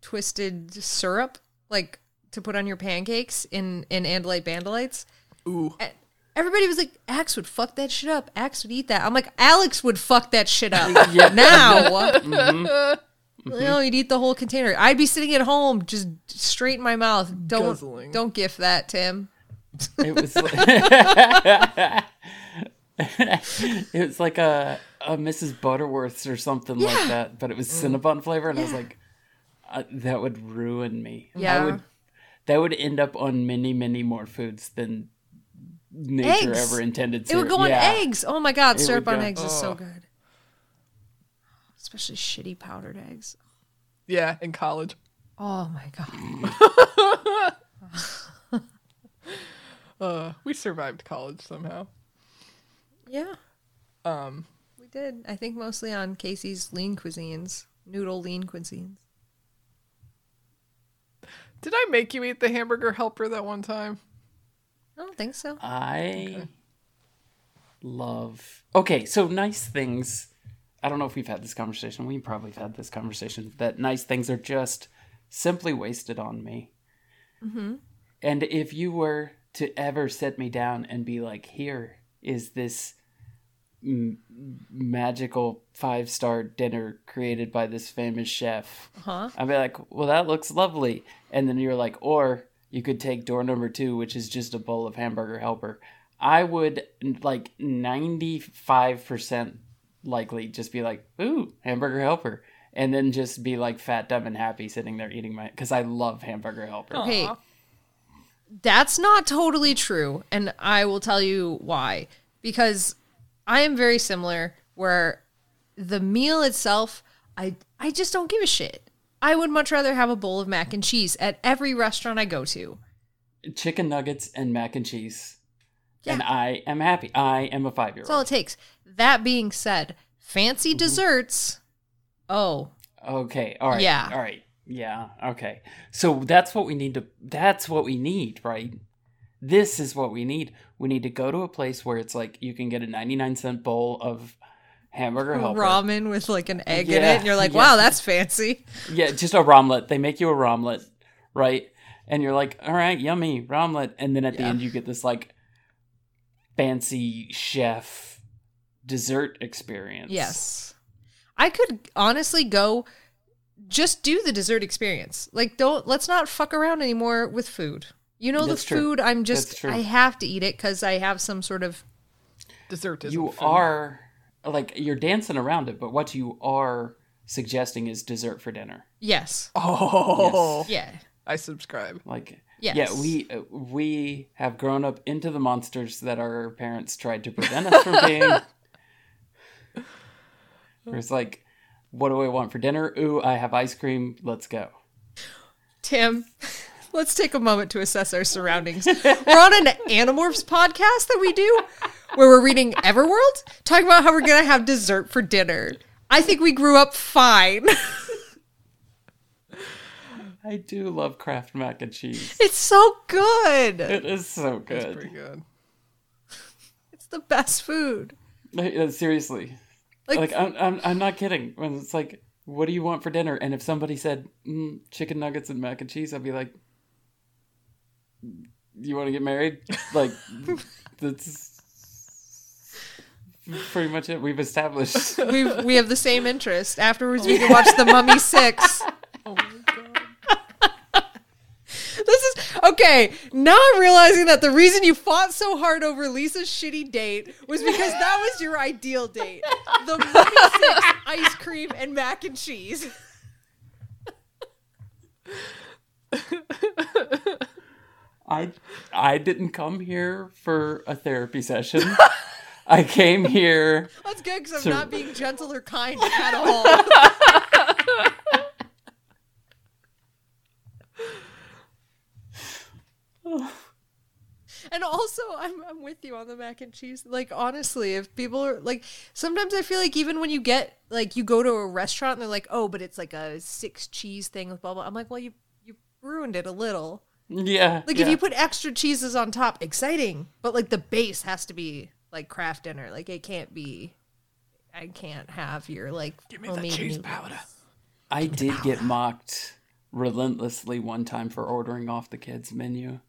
twisted syrup, like to put on your pancakes in in Andalite Bandalites. Ooh. And everybody was like, Ax would fuck that shit up. Ax would eat that. I'm like, Alex would fuck that shit up now. Mm-hmm. You know, he'd eat the whole container. I'd be sitting at home, just straight in my mouth. Don't Guzzling. don't gift that, Tim. It was. it was like a a Mrs. Butterworth's or something like that, but it was Cinnabon flavor, and I was like, uh, that would ruin me. Yeah. I would. That would end up on many, many more foods than nature Eggs. ever intended. It would syrup. go on Yeah. eggs. Oh my god, It syrup on go- eggs is so Oh. good. Especially shitty powdered eggs. Yeah, in college. Oh my god. Uh, we survived college somehow. Yeah, Um, we did. I think mostly on Casey's lean cuisines, noodle lean cuisines. did I make you eat the hamburger helper that one time? I don't think so. I love. Okay, so nice things. I don't know if we've had this conversation. We probably have had this conversation that nice things are just simply wasted on me. Mm-hmm. And if you were to ever sit me down and be like, "Here is this m- magical five star dinner created by this famous chef," Huh? I'd be like, well, that looks lovely. And then you're like, or you could take door number two, which is just a bowl of hamburger helper. I would like 95% likely just be like, ooh, hamburger helper. And then just be like fat, dumb, and happy sitting there eating my, because I love hamburger helper. Okay. That's not totally true. And I will tell you why. Because I am very similar, where the meal itself, I, I just don't give a shit. I would much rather have a bowl of mac and cheese at every restaurant I go to. Chicken nuggets and mac and cheese. Yeah. And I am happy. I am a five year That's all old. it takes. That being said, fancy Mm-hmm. desserts. Oh, Okay. All right. Yeah. All right. Yeah. Okay. So that's what we need to. That's what we need, right? This is what we need. We need to go to a place where it's like you can get a 99 cent bowl of hamburger helper. ramen with like an egg in it. And you're like, yeah. wow, that's fancy. Yeah, just a romlet. They make you a romlet, right? And you're like, all right, yummy romlet. And then at the end, you get this like fancy chef dessert experience. Yes. I could honestly go just do the dessert experience. Like don't let's not fuck around anymore with food. You know That's the true. food I'm just. I have to eat it cuz I have some sort of Dessert is you are like you're dancing around it, but what you are suggesting is dessert for dinner. yes. Oh, Yeah. I subscribe. Like, Yes. yeah, we uh, we have grown up into the monsters that our parents tried to prevent us from being. It's like, what do I want for dinner? Ooh, I have ice cream. Let's go. Tim, let's take a moment to assess our surroundings. we're on an Animorphs podcast that we do where we're reading Everworld, talking about how we're going to have dessert for dinner. I think we grew up fine. I do love Kraft mac and cheese. it's so good. It is so That's good. pretty good. It's the best food. Like, uh, seriously, Like, like I'm, I'm I'm not kidding. When it's like, what do you want for dinner? And if somebody said mm, chicken nuggets and mac and cheese, I'd be like, you want to get married? Like, that's pretty much it. We've established. we we have the same interest. Afterwards, we can watch The Mummy Six. Oh my god. This is okay. Now I'm realizing that the reason you fought so hard over Lisa's shitty date was because that was your ideal date. The Six ice cream and mac and cheese. I I didn't come here for a therapy session. I came here. That's good because I'm So- not being gentle or kind at all. And also, I'm I'm with you on the mac and cheese. Like honestly, if people are like, sometimes I feel like even when you get like you go to a restaurant and they're like, oh, but it's like a six cheese thing with blah blah. I'm like, well, you you ruined it a little. Yeah. Like yeah. if you put extra cheeses on top, exciting. But like the base has to be like Kraft Dinner. Like it can't be. I can't have your like Give me the cheese noodles. powder. I did get mocked relentlessly one time for ordering off the kids' menu.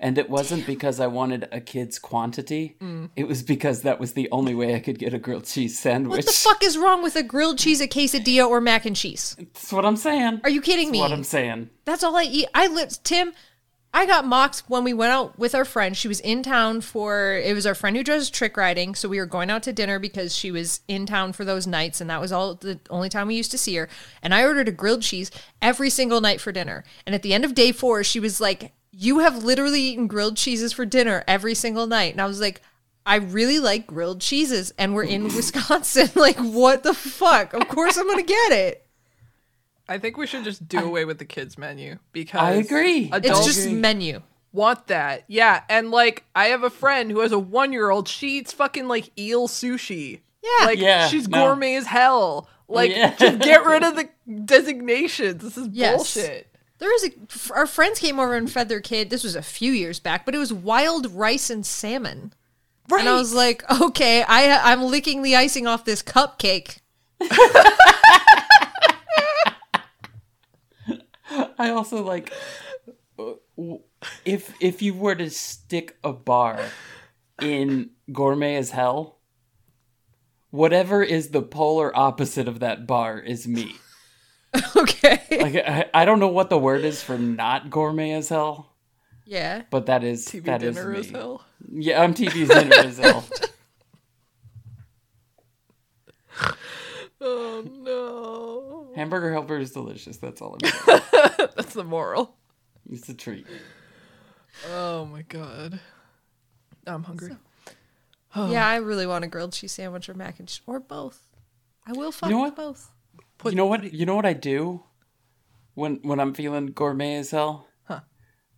And it wasn't because I wanted a kid's quantity. Mm. It was because that was the only way I could get a grilled cheese sandwich. What the fuck is wrong with a grilled cheese, a quesadilla, or mac and cheese? That's what I'm saying. Are you kidding me? That's what I'm saying. That's all I eat. I lived Tim. I got mocked when we went out with our friend. She was in town for it was our friend who does trick riding, so we were going out to dinner because she was in town for those nights, and that was all the only time we used to see her. And I ordered a grilled cheese every single night for dinner. And at the end of day four, she was like, "You have literally eaten grilled cheeses for dinner every single night." And I was like, I really like grilled cheeses, and we're in Wisconsin. Like, what the fuck? Of course, I'm gonna get it. I think we should just do away with the kids menu because I agree. It's It's Adults just menu. want that. Yeah, and like I have a friend who has a one year old. She eats fucking like eel sushi. Yeah. like Yeah, she's no. gourmet as hell. Like, Yeah. just get rid of the designations. This is Yes. bullshit. There was a our friends came over and fed their kid. This was a few years back, but it was wild rice and salmon. Right. And I was like, okay, I I'm licking the icing off this cupcake. I also like if if you were to stick a bar in gourmet as hell, whatever is the polar opposite of that bar is me. okay. Like I, I don't know what the word is for not gourmet as hell, yeah. but that is TV that is dinner me. as hell. Yeah, I'm TV's dinner as hell. Oh no. Hamburger helper is delicious. That's all I'm saying. That's the moral. It's a treat. Oh my god. I'm hungry. Oh. Yeah, I really want a grilled cheese sandwich or mac and cheese or both. I will fuck You know with what? both. Put- you know what? You know what I do when when I'm feeling gourmet as hell. Huh.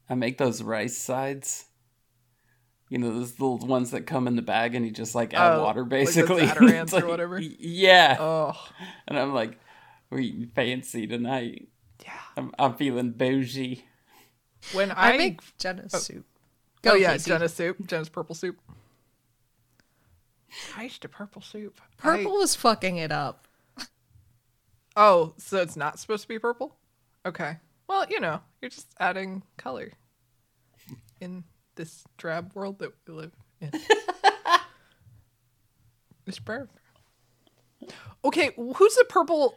I make those rice sides. You know those little ones that come in the bag, and you just like add Oh, water, like the basically. Zatarain's It's or whatever? Yeah, Oh. and I'm like, we're eating fancy tonight. Yeah. I'm, I'm feeling bougie. When I, I, make oh. Jenna's oh, soup. Oh yeah, Casey. Jenna's soup. Jenna's purple soup. I used to purple soup. I- Purple was fucking it up. Oh, so it's not supposed to be purple? Okay. Well, you know, you're just adding color in this drab world that we live in. it's perfect. Okay, who's the purple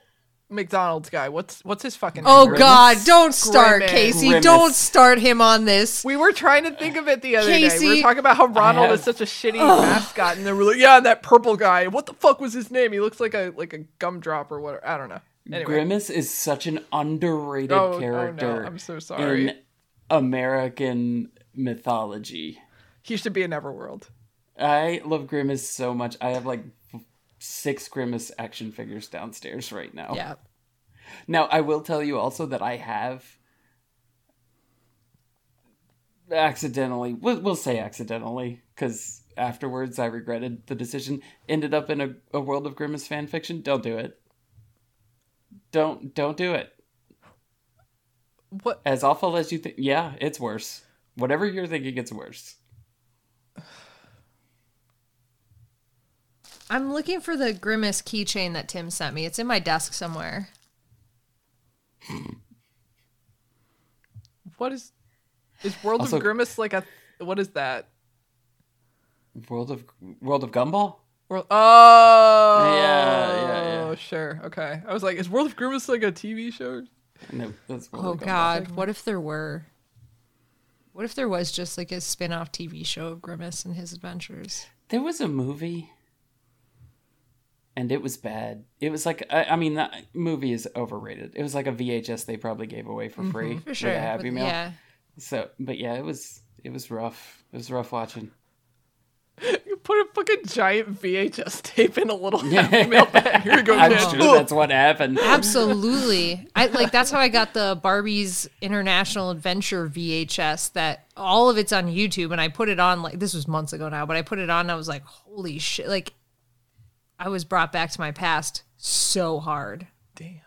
McDonald's guy? What's what's his fucking Oh name? God! Don't start, Grimace. Casey. Grimace. Don't start him on this. We were trying to think of it the other day. We were talking about how Ronald have- is such a shitty mascot, and then we're like, "Yeah, that purple guy. What the fuck was his name? He looks like a like a gumdrop or whatever. I don't know." Anyway, Grimace is such an underrated Oh, oh, no, character. I'm so sorry. In American mythology. he should be in Everworld. I love Grimace so much. I have like six Grimace action figures downstairs right now. Yeah. Now, I will tell you also that I have accidentally, we'll, we'll say accidentally, because afterwards I regretted the decision, ended up in a, a World of Grimace fan fiction. Don't do it. Don't don't do it. What? As awful as you think, yeah, it's worse. Whatever you're thinking, it's worse. I'm looking for the Grimace keychain that Tim sent me. It's in my desk somewhere. Hmm. What is? Is World Also- of Grimace like a? What is that? World of World of Gumball. World. Oh. Yeah, yeah, yeah. Sure. Okay. I was like, is World of Grimace like a TV show? No, that's World Oh. God! What if there were? What if there was just like a spin-off TV show of Grimace and his adventures? There was a movie, and it was bad. It was like I, I mean, that movie is overrated. It was like a VHS they probably gave away for mm-hmm. free For with sure. a Happy But Meal. Yeah. So, but yeah, it was it was rough. It was rough watching. You put a fucking giant VHS tape in a little Happy Meal bag. Here you go, I'm kid. sure that's what happened. Absolutely. I like that's how I got the Barbie's International Adventure VHS that all of it's on YouTube and I put it on like this was months ago now, but I put it on and I was like, holy shit. Like I was brought back to my past so hard. Damn.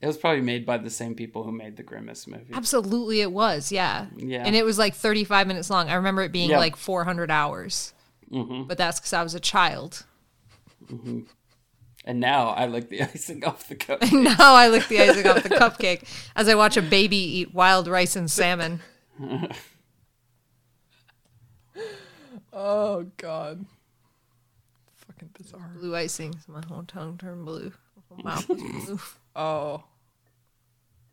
It was probably made by the same people who made the Grimace movie. Absolutely it was, yeah. Yeah. And it was like 35 minutes long. I remember it being Yeah. like 400 hours. Mm-hmm. But that's because I was a child. And now I lick the icing off the cup. now I lick the icing off the cupcake as I watch a baby eat wild rice and salmon. Oh God. Fucking bizarre. Blue icing. So my whole tongue turned blue. My whole mouth was blue. Oh.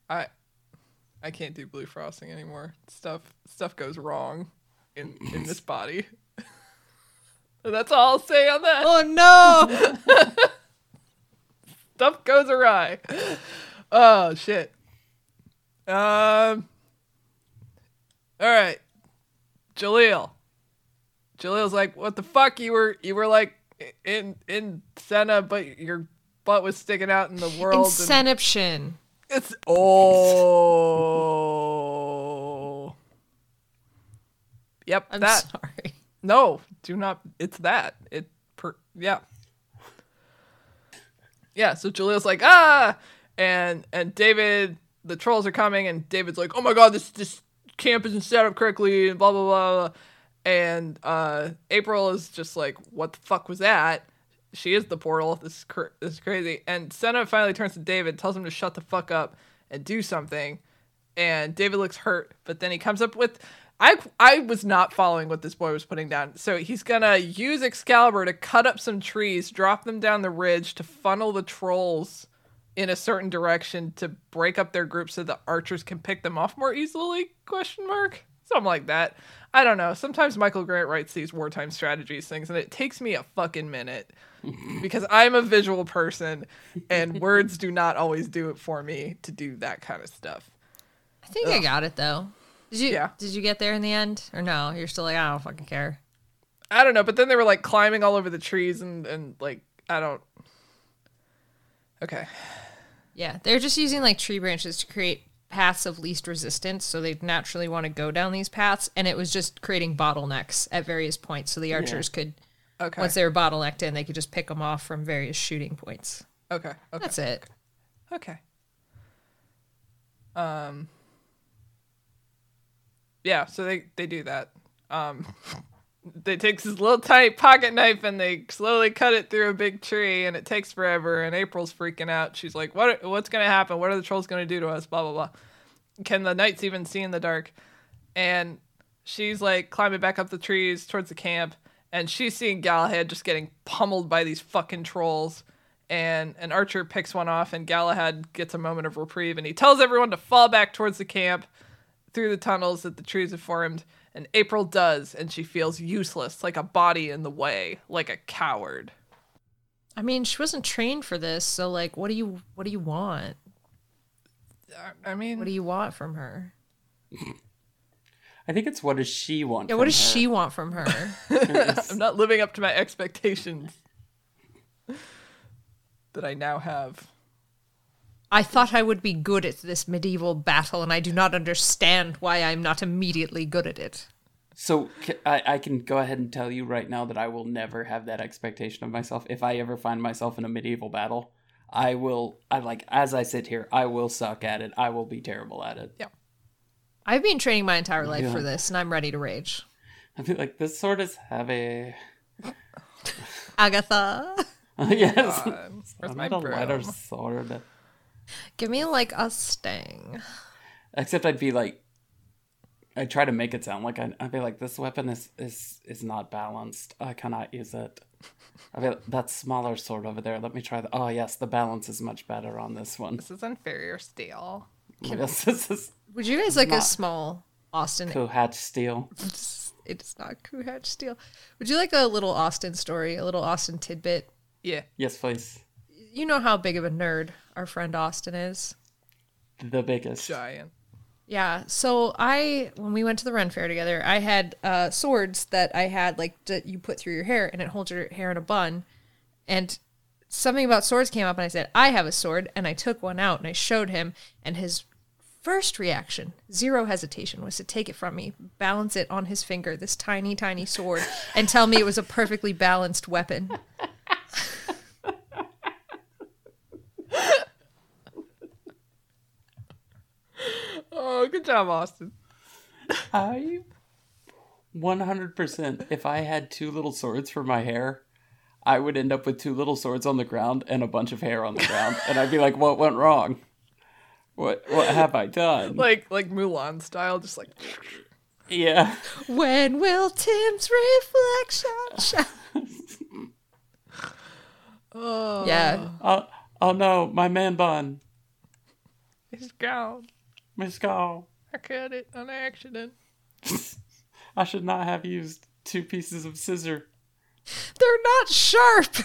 I. I can't do blue frosting anymore. Stuff stuff goes wrong in in this body. And That's all I'll say on that. Oh no! Stuff goes awry. Oh shit. Um. All right, Jalil. Jalil's like, "What the fuck? You were you were like in in Senna, but your butt was sticking out in the world." and Inception. it's oh. Yep, I'm that. sorry. No, do not. It's that. It. Per, yeah. Yeah. So Jalil's like ah, and and David, the trolls are coming, and David's like, oh my god, this this camp isn't set up correctly, and blah blah blah. And uh, April is just like, what the fuck was that? She is the portal. This is cr- this is crazy. And Senna finally turns to David, tells him to shut the fuck up and do something. And David looks hurt, but then he comes up with I I was not following what this boy was putting down. So he's gonna use Excalibur to cut up some trees, drop them down the ridge to funnel the trolls in a certain direction to break up their group so the archers can pick them off more easily? Question mark. Something like that. I don't know. Sometimes Michael Grant writes these wartime strategies things, and it takes me a fucking minute because I'm a visual person, and words do not always do it for me to do that kind of stuff. I think I got it though. Did you Yeah. did you get there in the end? Or no? You're still like, I don't fucking care. I don't know, but then they were like climbing all over the trees and and like I don't. Okay. Yeah. They're just using like tree branches to create paths of least resistance, so they naturally want to go down these paths, and it was just creating bottlenecks at various points, so the archers could Okay. once they were bottlenecked in, they could just pick them off from various shooting points. okay. Okay. That's it. Okay. Um. Yeah, so they they do that. Um, they take this little tiny pocket knife and they slowly cut it through a big tree, and it takes forever. And April's freaking out. She's like, "What? What's gonna happen? What are the trolls gonna do to us? Blah blah blah. Can the knights even see in the dark?" And she's like climbing back up the trees towards the camp, and she's seeing Galahad just getting pummeled by these fucking trolls and an archer picks one off and Galahad gets a moment of reprieve and he tells everyone to fall back towards the camp through the tunnels that the trees have formed and April does and she feels useless like a body in the way like a coward I mean, she wasn't trained for this, so like, what do you what do you want? I- I mean What do you want from her? I think it's what does she want? Yeah, from what does her? she want from her? I'm not living up to my expectations that I now have I thought I would be good at this medieval battle, and I do not understand why I'm not immediately good at it. So I can go ahead and tell you right now that I will never have that expectation of myself. If I ever find myself in a medieval battle, I will. I like as I sit here, I will suck at it. I will be terrible at it. Yeah, I've been training my entire life Yeah. for this, and I'm ready to rage. I'll be like, this sword is heavy. Agatha, yes, where's I my need a lighter broom? sword. Give me like a sting. Except I'd be like, I try to make it sound like I, I'd be like, this weapon is is is not balanced. I cannot use it. I'd be like, that smaller sword over there. Let me try the. Oh yes, the balance is much better on this one. this is inferior steel Yes, this is Would you guys like a small Austin? Kohatch steel. It's not Kuhatch Steel. Would you like a little Austin story, a little Austin tidbit? yeah Yes, please. You know how big of a nerd our friend Austin is. The biggest. giant Yeah. So I, when we went to the run Fair together, I had uh, swords that I had like that you put through your hair and it holds your hair in a bun. And something about swords came up, and I said, "I have a sword," and I took one out and I showed him, and his first reaction, zero hesitation, was to take it from me, balance it on his finger, this tiny, tiny sword, and tell me it was a perfectly balanced weapon. oh good job austin I 100%. If I had two little swords for my hair, I would end up with two little swords on the ground and a bunch of hair on the ground. and I'd be like, what went wrong? What what have I done? like like mulan style just like yeah. When will Tim's reflection shine? oh Yeah. Oh, oh no, my man bun. it's gone Miss Gall. i cut it on accident I should not have used two pieces of scissor. They're not sharp.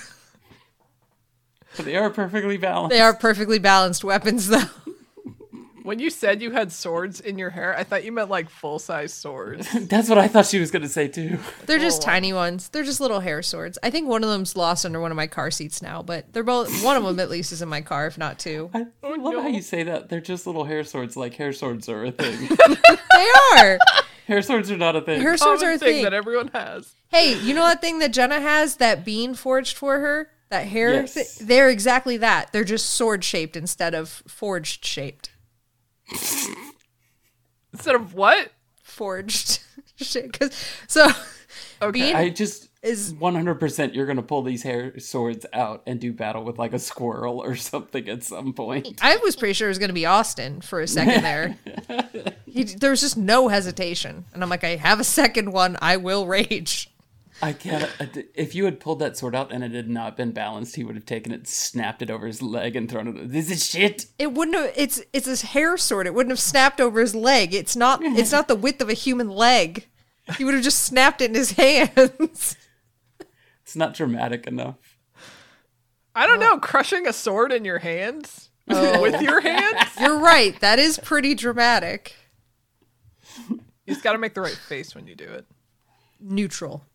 But they are perfectly balanced. They are perfectly balanced weapons, though. When you said you had swords in your hair, I thought you meant like full size swords. That's what I thought she was gonna say too. They're just Oh. tiny ones. They're just little hair swords. I think one of them's lost under one of my car seats now, but they're both one of them at least is in my car, if not two. I oh, love no. how you say that. They're just little hair swords. Like hair swords are a thing. They are. hair swords are not a thing. Hair swords are a thing thing. that everyone has. Hey, you know that thing that Jenna has? That bean forged for her? That hair? Yes. thi- they're exactly that. They're just sword shaped instead of forged shaped. Instead of what? Forged shit. Cause, So Okay. Bean- I just is 100% you're gonna pull these hair swords out and do battle with like a squirrel or something at some point. I was pretty sure it was going to be Austin for a second there. he, there was just no hesitation. And I'm like, I have a second one. I will rage. I can't. If you had pulled that sword out and it had not been balanced, he would have taken it, snapped it over his leg, and thrown it. This is shit. It wouldn't have it's it's his hair sword. It wouldn't have snapped over his leg. It's not it's not the width of a human leg. He would have just snapped it in his hands. It's not dramatic enough. I don't know, crushing a sword in your hands Oh. with your hands. You're right. That is pretty dramatic. You just got to make the right face when you do it. Neutral.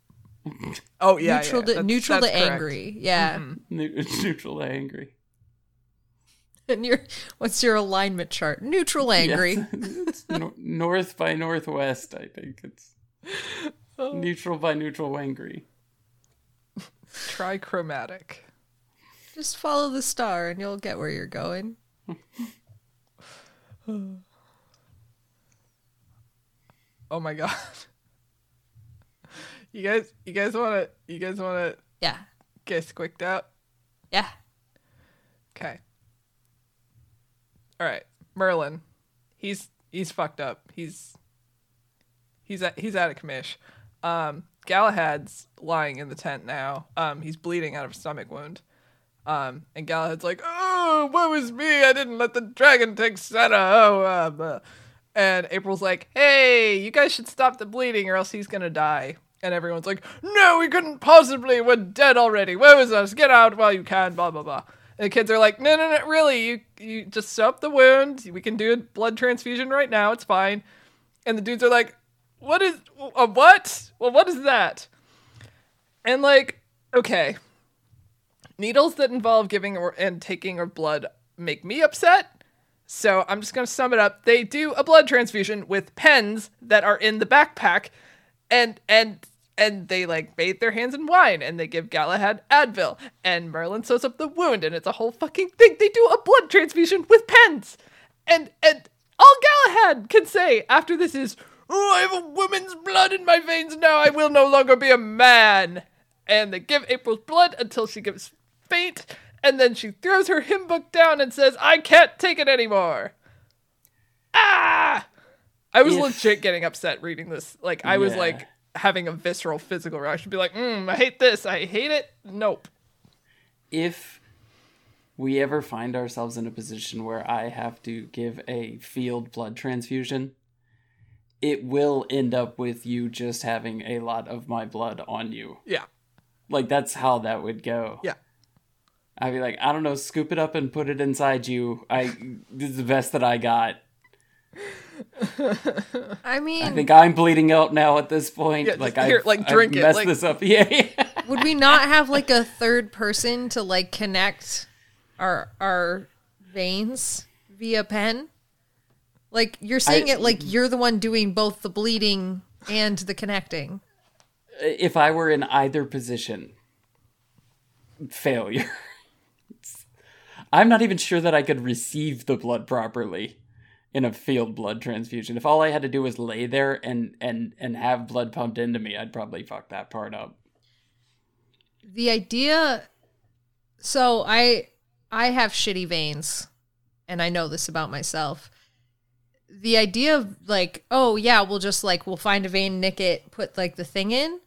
Oh yeah, neutral yeah, to that's- neutral that's to correct. angry. Yeah. Mm-hmm. Ne- Neutral to angry. And your what's your alignment chart? Neutral angry. Yes. it's north by northwest. I think it's oh. neutral by neutral angry. Trichromatic. Just follow the star and you'll get where you're going. Oh my god. You guys, you guys want to, you guys want to Yeah. get squicked out? Yeah. Okay. All right, Merlin. He's he's fucked up. He's he's at, he's out of commish. Um, Galahad's lying in the tent now. Um, he's bleeding out of a stomach wound. Um, and Galahad's like, "Oh, what was me? I didn't let the dragon take Senna." Oh, uh, and April's like, "Hey, you guys should stop the bleeding, or else he's gonna die." And everyone's like, "No, we couldn't possibly. We're dead already. Woe is us. Get out while you can." Blah blah blah. And the kids are like, "No, no, no, really. You you just up the wound. We can do a blood transfusion right now. It's fine." And the dudes are like, "What is a what? Well, what is that?" And like, okay, needles that involve giving or and taking of blood make me upset. So I'm just gonna sum it up. They do a blood transfusion with pens that are in the backpack, and and and they like bathe their hands in wine, and they give Galahad Advil, and Merlin sews up the wound, and it's a whole fucking thing. They do a blood transfusion with pens, and and all Galahad can say after this is, "Oh, I have a woman's blood in my veins now. I will no longer be a man." And they give April's blood until she gives faint, and then she throws her hymn book down and says, "I can't take it anymore." Ah! I was If- legit getting upset reading this. Like I was like having a visceral physical reaction. Be like, mm, I hate this. I hate it. Nope. If we ever find ourselves in a position where I have to give a field blood transfusion, it will end up with you just having a lot of my blood on you. Yeah. Like that's how that would go. Yeah. I'd be like, I don't know, scoop it up and put it inside you. I this is the best that I got. I mean, I think I'm bleeding out now at this point. Yeah, like I've, like, I've drink it, messed like- this up. Yeah, yeah. would we not have like a third person to like connect our our veins via pen? Like you're saying I- it like you're the one doing both the bleeding and the connecting. if I were in either position, failure. I'm not even sure that I could receive the blood properly in a field blood transfusion. If all I had to do was lay there and and and have blood pumped into me, I'd probably fuck that part up. The idea so I I have shitty veins and I know this about myself. The idea of like, oh yeah, we'll just like we'll find a vein, nick it, put like the thing in.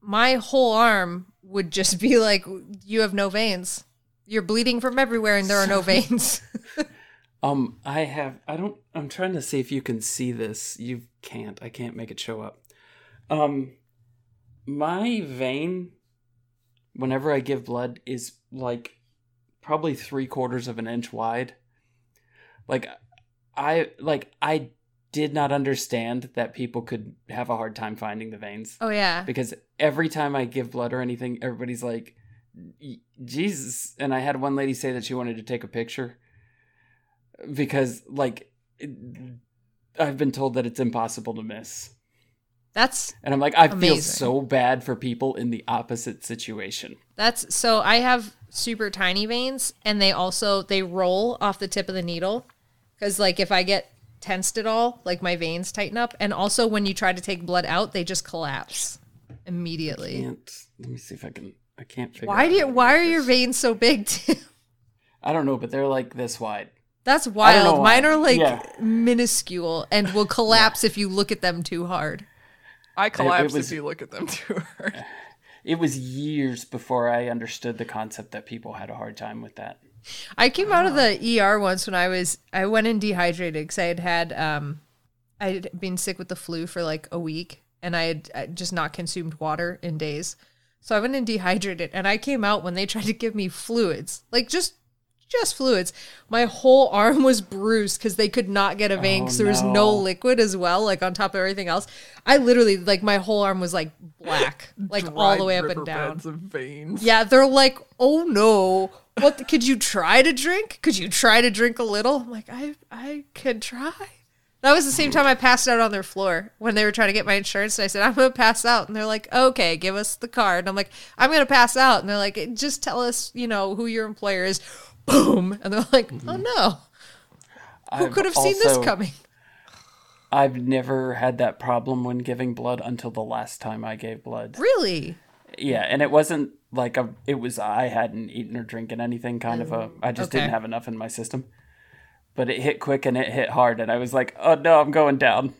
My whole arm would just be like you have no veins. You're bleeding from everywhere and there are no veins. Um, I have. I don't. I'm trying to see if you can see this. You can't. I can't make it show up. Um, my vein, whenever I give blood, is like probably three quarters of an inch wide. Like I like I did not understand that people could have a hard time finding the veins Oh yeah. because every time I give blood or anything, everybody's like, Jesus. And I had one lady say that she wanted to take a picture because, like, it- I've been told that it's impossible to miss. That's And I'm like, I feel so bad for people in the opposite situation. That's so I have super tiny veins and they also they roll off the tip of the needle cuz like if I get tensed at all, like my veins tighten up and also when you try to take blood out, they just collapse immediately. Can't, let me see if I can. I can't figure Why out do you, why are your veins so big? Tim? I don't know, but they're like this wide. That's wild. Mine are like Yeah. minuscule and will collapse if you look at them too hard. I collapse was- if you look at them too hard. It was years before I understood the concept that people had a hard time with that. I came out of the ER once when I was I went in dehydrated because I had had um I had been sick with the flu for like a week and I had uh, just not consumed water in days. So I went in dehydrated and I came out when they tried to give me fluids, like just just fluids. My whole arm was bruised because they could not get a vein Oh, because there was no no. liquid as well, like on top of everything else. I literally like my whole arm was like black, like all the way up and down. riverbeds of veins. Yeah, they're like, oh no. What could you try to drink? Could you try to drink a little? I'm like, I I could try. That was the same time I passed out on their floor when they were trying to get my insurance. And I said, I'm gonna pass out. And they're like, Okay, give us the card. And I'm like, I'm gonna pass out. And they're like, just tell us, you know, who your employer is. Boom. And they're like, Oh mm-hmm. no. Who I've could have seen this coming? I've never had that problem when giving blood until the last time I gave blood. Really? Yeah, and it wasn't like a. It was I hadn't eaten or drinking anything. Kind of a. I just okay. didn't have enough in my system. But it hit quick and it hit hard, and I was like, "Oh no, I'm going down."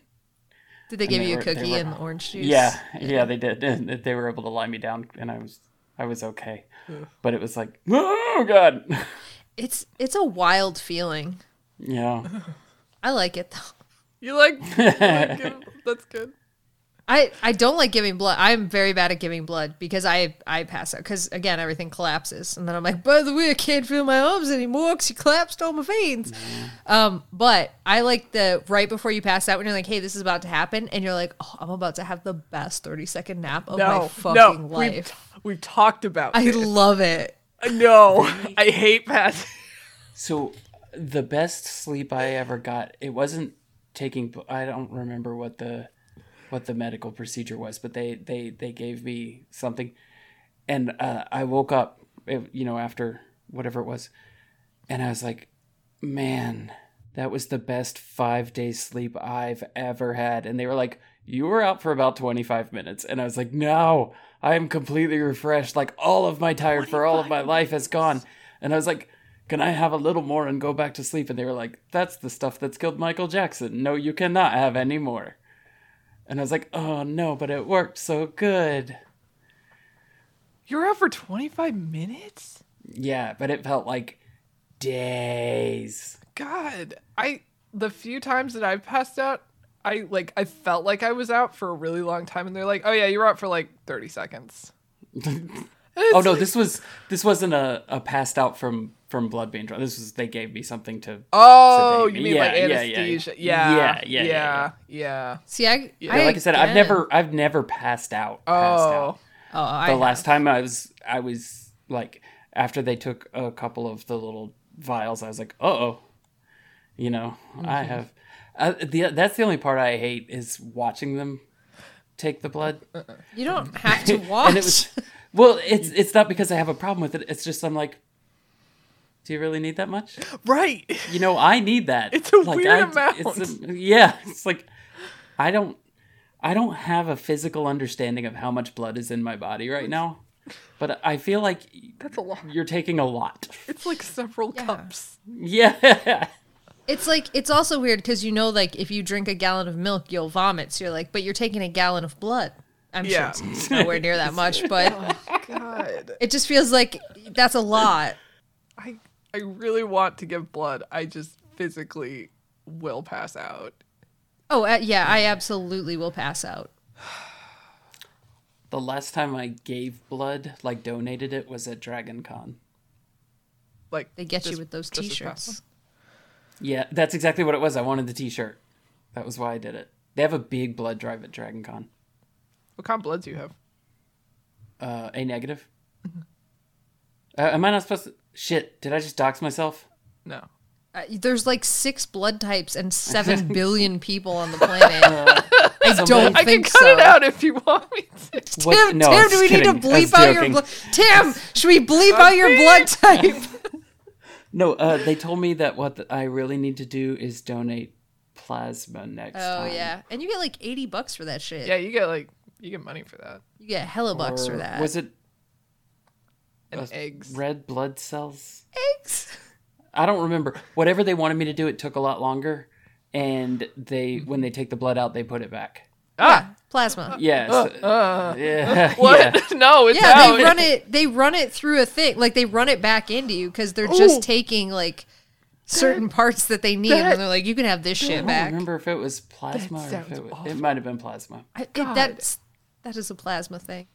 Did they give they you a were- cookie were- and orange juice? Yeah, yeah, they did. And they were able to lie me down, and I was, I was okay. But it was like, oh god, It's it's a wild feeling. yeah. I like it though. You like, you like give- that's good. I, I don't like giving blood. I'm very bad at giving blood because I I pass out because again everything collapses and then I'm like by the way I can't feel my arms anymore because you collapsed all my veins. Um, but I like the right before you pass out when you're like hey this is about to happen and you're like oh I'm about to have the best 30 second nap of my No, fucking no, we've, life. we've talked about I this. love it. No, I hate passing. So the best sleep I ever got, it wasn't taking. I don't remember what the what the medical procedure was, but they they they gave me something, and uh, I woke up, eh, you know, after whatever it was, and I was like, man, that was the best five days sleep I've ever had. And they were like, you were out for about 25 minutes. And I was like, no, I am completely refreshed. Like all of my tired for all of my life has gone. And I was like, can I have a little more and go back to sleep? And they were like, that's the stuff that's killed Michael Jackson. No, you cannot have any more. And I was like, oh no, but it worked so good. You were out for 25 minutes? Yeah, but it felt like days. God, I the few times that I've passed out, I like I felt like I was out for a really long time, and they're like, "Oh yeah, you were out for like 30 seconds." Oh no, this was this wasn't a, a passed out from from blood being drawn. This was they gave me something to. Oh, sedate you me. mean like Yeah, yeah, yeah. anesthesia? Yeah, Yeah, yeah, yeah, yeah, yeah. See, I, Yeah, like I said, I've never I've never passed out. Passed Oh, out. Oh, I The last time I was I was like after they took a couple of the little vials, I was like, uh oh, you know, Mm-hmm. I have. Uh, the that's the only part I hate is watching them take the blood. you don't have to watch. and it was well it's it's not because i have a problem with it it's just i'm like do you really need that much right. you know i need that It's a like, weird I, amount. it's a- yeah it's like i don't i don't have a physical understanding of how much blood is in my body right now but i feel like That's a lot. you're taking a lot It's like several Yeah. cups. yeah It's like it's also weird because you know, like if you drink a gallon of milk, you'll vomit. So you're like, but you're taking a gallon of blood. I'm Yeah. sure it's nowhere near that much, but God, it just feels like that's a lot. I I really want to give blood. I just physically will pass out. Oh uh, yeah, I absolutely will pass out. the last time i gave blood like donated it was at dragon con Like They get you this- with those just this past t-shirts. Yeah, that's exactly what it was. I wanted the T-shirt. That was why I did it. They have a big blood drive at Dragon Con. What kind of blood do you have? Uh, a negative. Uh, am I not supposed to? Shit! Did I just dox myself? No. Uh, there's like six blood types and seven billion people on the planet. I don't I can cut so. it out if you want me to. What- Tim, no, Tim, do we need to kidding. I was bleep out your joking. blood? Tim, should we bleep out your blood type? No, uh, they told me that what th- I really need to do is donate plasma next Oh time. yeah, and you get like eighty bucks for that shit. Yeah, you get like you get money for that. You get hella bucks Or for that. Was it And uh, eggs. red blood cells? eggs? I don't remember. Whatever they wanted me to do, it took a lot longer. And they, when they take the blood out, they put it back. Yeah, plasma. Yes. Uh, yeah. what? yeah. no, it's Yeah, out. they run it. They run it through a thing. Like they run it back into you because they're just taking like certain parts that they need, that- and they're like, "You can have this shit I don't back." remember if it was plasma or if it, was, it might have been plasma. I, it- that's that is a plasma thing.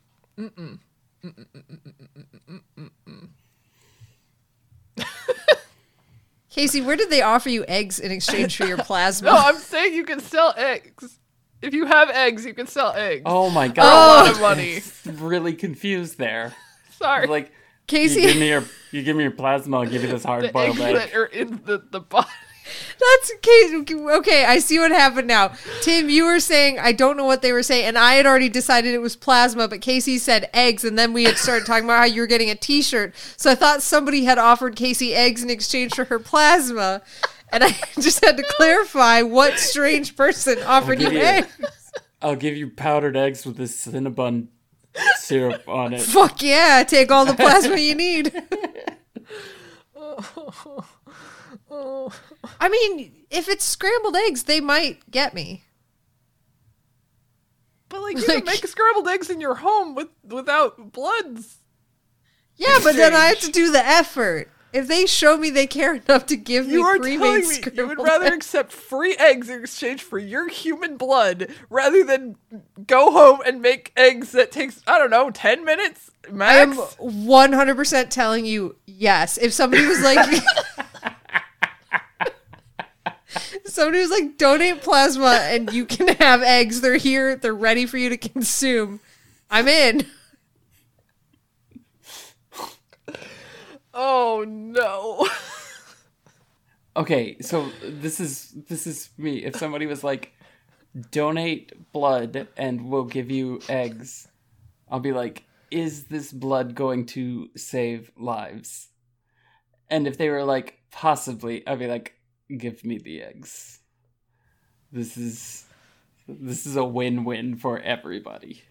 Casey, where did they offer you eggs in exchange for your plasma? No, I'm saying you can sell eggs. If you have eggs, you can sell eggs. Oh my god, a god! lot of money. really confused there. Sorry. Like, Casey, you give me your, you give me your plasma, I'll give you this hard the boiled egg. that are in the, the body. That's Casey. Okay, I see what happened now. Tim, you were saying I don't know what they were saying, and I had already decided it was plasma, but Casey said eggs, and then we had started talking about how you were getting a T-shirt. So I thought somebody had offered Casey eggs in exchange for her plasma, and I just had to clarify what strange person offered you give you- eggs. I'll give you powdered eggs with this Cinnabon syrup on it. Fuck yeah! Take all the plasma you need. I mean, if it's scrambled eggs, they might get me. But like you Like- can make scrambled eggs in your home with without bloods. Yeah, but then I have to do the effort. If they show me they care enough to give You me are pre-made telling me you would rather accept free eggs in exchange for your human blood rather than go home and make eggs that takes I don't know ten minutes I am 100% telling you yes. If somebody was like Somebody was like donate plasma and you can have eggs. They're here. They're ready for you to consume. I'm in. Oh no! Okay, so this is this is me. If somebody was like, donate blood and we'll give you eggs, I'll be like, is this blood going to save lives? And if they were like, possibly, I'd be like, give me the eggs. This is this is a win-win for everybody.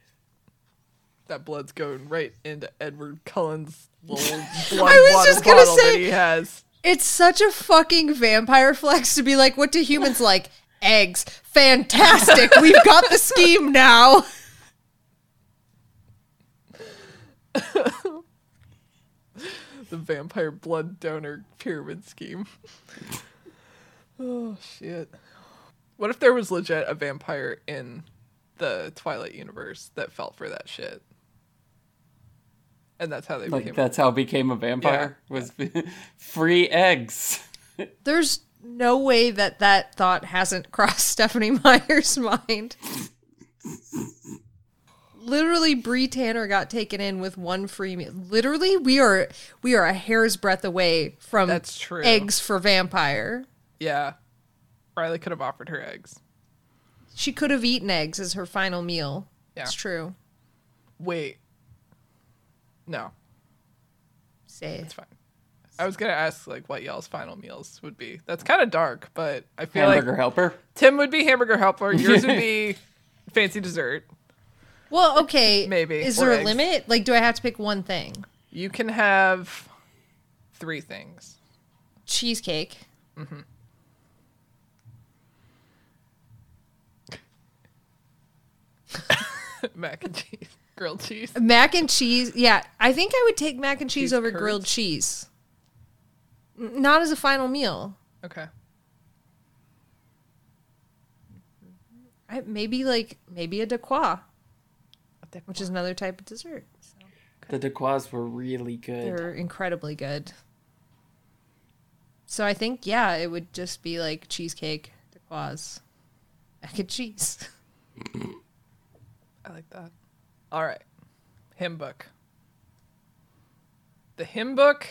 That blood's going right into Edward Cullen's little blood was water just gonna bottle say- that he has. It's such a fucking vampire flex to be like, what do humans like? Eggs. Fantastic. We've got the scheme now. the vampire blood donor pyramid scheme. oh shit. What if there was legit a vampire in the Twilight universe that felt for that shit? And that's how they Like became that's how became a vampire was free eggs. There's no way that that thought hasn't crossed Stephenie Meyer's mind. Literally, Bree Tanner got taken in with one free meal. Literally, we are we are a hair's breadth away from That's true. eggs for vampire. Yeah. Riley could have offered her eggs. She could have eaten eggs as her final meal. Yeah. It's true. Wait. No, Say it's fine. I was gonna ask like what y'all's final meals would be. That's kind of dark, but I feel like Hamburger like helper. Tim would be hamburger helper. Yours would be fancy dessert. Well, okay. Maybe, Is or there a limit? Like, do I have to pick one thing? You can have three things. Cheesecake. mhm Mac and cheese, grilled cheese. Mac and cheese. Yeah, I think I would take mac and cheese, Cheese over curds? grilled cheese. N- Not as a final meal. Okay. I, maybe like maybe a dacquoise, which is another type of dessert. So The dacquoise were really good. they're incredibly good. So I think yeah, it would just be like cheesecake to Quaz. Mac and cheese. I like that. All right. Hymn book. The hymn book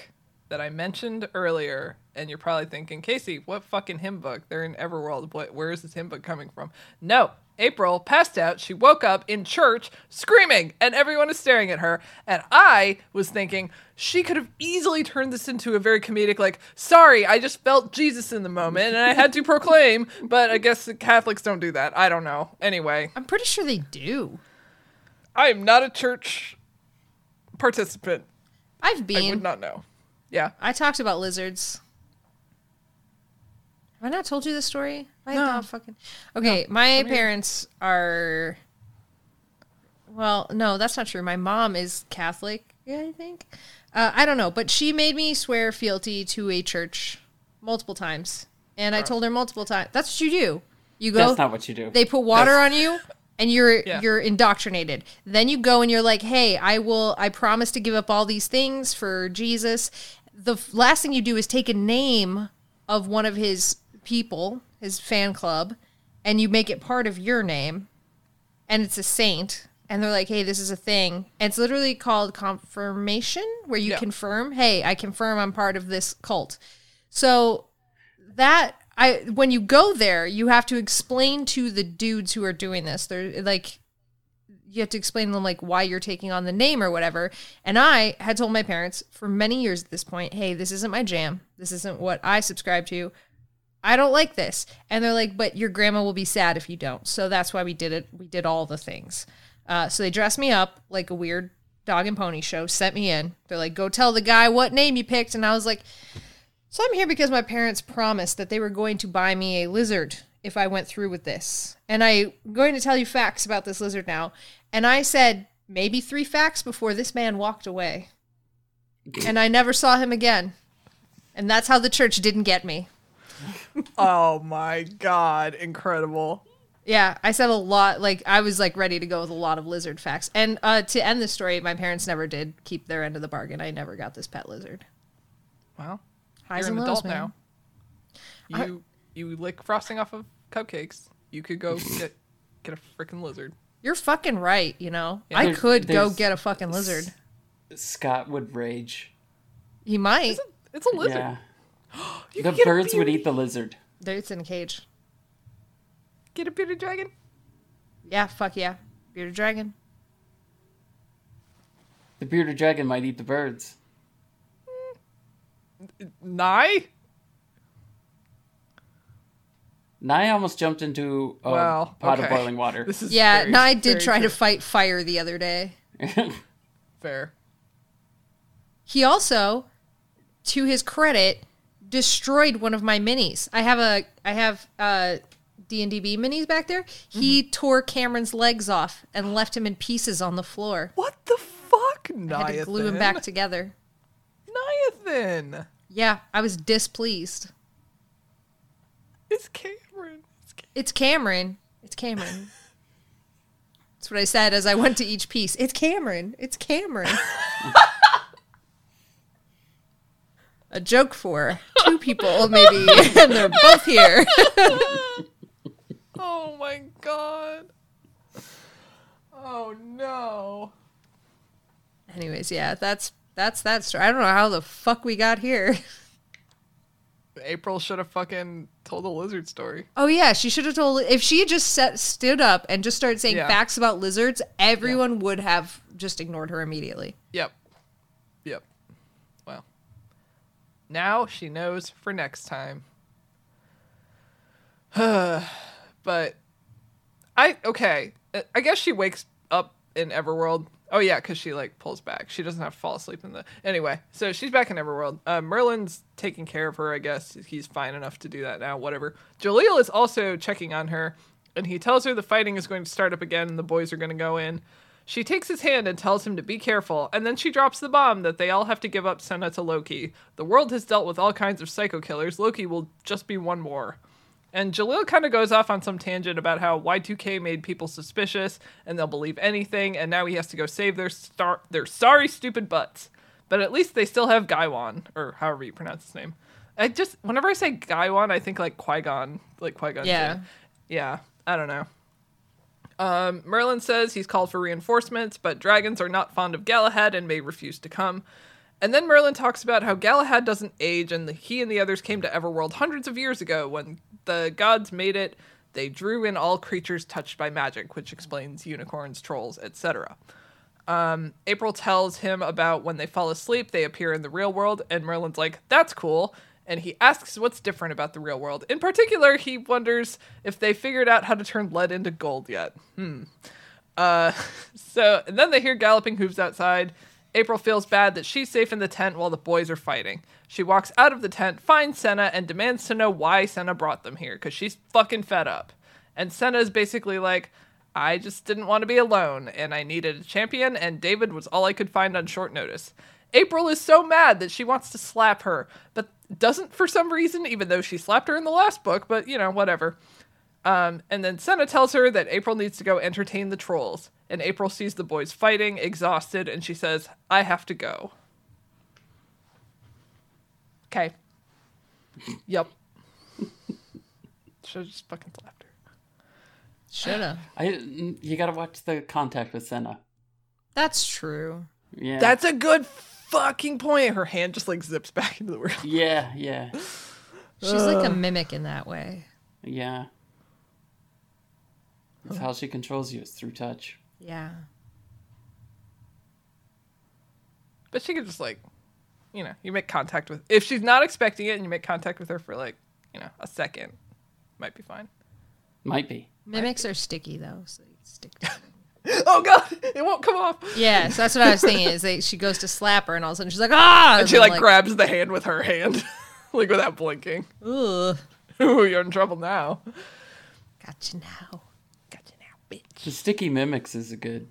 that I mentioned earlier, and you're probably thinking, Casey, what fucking hymn book? They're in Everworld. What, where is this hymn book coming from? No. April passed out. She woke up in church screaming, and everyone is staring at her. And I was thinking she could have easily turned this into a very comedic, like, sorry, I just felt Jesus in the moment and I had to proclaim. But I guess Catholics don't do that. I don't know. Anyway, I'm pretty sure they do. I am not a church participant. I've been. I would not know. Yeah. I talked about lizards. Have I not told you this story? I No. not fucking. Okay, my parents are. Well, no, that's not true. My mom is Catholic, yeah, I think. Uh, I don't know, but she made me swear fealty to a church multiple times, and I told her multiple times. That's what you do. You go. That's not what you do. They put water on you and you're Yeah. you're indoctrinated. Then you go and you're like, "Hey, I will I promise to give up all these things for Jesus." The f- last thing you do is take a name of one of his people, his fan club, and you make it part of your name. And it's a saint. And they're like, "Hey, this is a thing." And it's literally called confirmation where you Yeah. confirm, "Hey, I confirm I'm part of this cult." So that I when you go there, you have to explain to the dudes who are doing this. They're like you have to explain to them like why you're taking on the name or whatever. And I had told my parents for many years at this point, "Hey, this isn't my jam. This isn't what I subscribe to. I don't like this." And they're like, "But your grandma will be sad if you don't." So that's why we did it. We did all the things. Uh, so they dressed me up like a weird dog and pony show, sent me in. They're like, "Go tell the guy what name you picked." And I was like, so I'm here because my parents promised that they were going to buy me a lizard if I went through with this. And I'm going to tell you facts about this lizard now. And I said maybe three facts before this man walked away. And I never saw him again. And that's how the church didn't get me. Oh my god, incredible. Yeah, I said a lot. Like I was like ready to go with a lot of lizard facts. And uh, to end the story, my parents never did keep their end of the bargain. I never got this pet lizard. Well, Highs you're an and lows, adult man. now. You you lick frosting off of cupcakes. You could go get get a freaking lizard. You're fucking right. You know, Yeah. I There's- could go there's- get a fucking lizard. Scott would rage. He might. It's a lizard. Yeah. You The could get a birds would bearded- eat the lizard. There, It's in a cage. Get a bearded dragon. Yeah, fuck yeah. Bearded dragon. The bearded dragon might eat the birds. Nye? Nye almost jumped into a Wow, pot okay. of boiling water. This is Yeah, very, no, I did very try to fight fire the other day. fair. He also, to his credit, destroyed one of my minis. I have a I have uh D and DB minis back there. He tore Cameron's legs off and left him in pieces on the floor. What the fuck? I had to glue him back together. Niathan. Yeah, I was displeased. It's Cameron. It's Cam- It's Cameron. It's Cameron. That's what I said as I went to each piece. It's Cameron. It's Cameron. A joke for two people, maybe, and they're both here. oh my god. Oh no. Anyways, yeah, that's that's that story. I don't know how the fuck we got here. April should have fucking told a lizard story. Oh yeah, she should have told. If she had just set, stood up and just started saying Yeah. facts about lizards, everyone would have just ignored her immediately. Yep. Yep. Well. Now she knows for next time. but I okay. I guess she wakes up in Everworld. Oh yeah, because she like pulls back. She doesn't have to fall asleep in the anyway. So she's back in Everworld. Uh, Merlin's taking care of her. I guess he's fine enough to do that now. Whatever. Jalil is also checking on her, and he tells her the fighting is going to start up again, and the boys are going to go in. She takes his hand and tells him to be careful, and then she drops the bomb that they all have to give up Senna to Loki. The world has dealt with all kinds of psycho killers. Loki will just be one more. And Jalil kind of goes off on some tangent about how Y2K made people suspicious and they'll believe anything, and now he has to go save their star their sorry stupid butts. But at least they still have Gaiwan, or however you pronounce his name. I just whenever I say Gaiwan, I think like Qui Gon, like Qui Gon. Yeah. yeah. I don't know. Um, Merlin says he's called for reinforcements, but dragons are not fond of Galahad and may refuse to come. And then Merlin talks about how Galahad doesn't age, and he and the others came to Everworld hundreds of years ago when the gods made it. They drew in all creatures touched by magic, which explains unicorns, trolls, etc. Um, April tells him about when they fall asleep, they appear in the real world, and Merlin's like, "That's cool." And he asks what's different about the real world. In particular, he wonders if they figured out how to turn lead into gold yet. Hmm. Uh, so and then they hear galloping hooves outside. April feels bad that she's safe in the tent while the boys are fighting. She walks out of the tent, finds Senna, and demands to know why Senna brought them here, because she's fucking fed up. And Senna is basically like, I just didn't want to be alone, and I needed a champion, and David was all I could find on short notice. April is so mad that she wants to slap her, but doesn't for some reason, even though she slapped her in the last book, but you know, whatever. Um, and then Senna tells her that April needs to go entertain the trolls. And April sees the boys fighting, exhausted, and she says, I have to go. Okay. yep. Should've just fucking slapped her. Shoulda. I you gotta watch the contact with Senna. That's true. Yeah. That's a good fucking point. Her hand just like zips back into the world. yeah, yeah, She's like a mimic in that way. yeah. That's how she controls you is through touch. Yeah. But she could just like, you know, you make contact with if she's not expecting it and you make contact with her for like, you know, a second, might be fine. Might be. Mimics are sticky though, so you stick to them. Oh god, it won't come off. Yeah, so that's what I was thinking. Is they, she goes to slap her, and all of a sudden she's like, "Ah!" And she I'm like, grabs the hand with her hand, like without blinking. "Ugh, Ooh, you're in trouble now. gotcha now." Gotcha now, bitch. The Sticky Mimics is a good.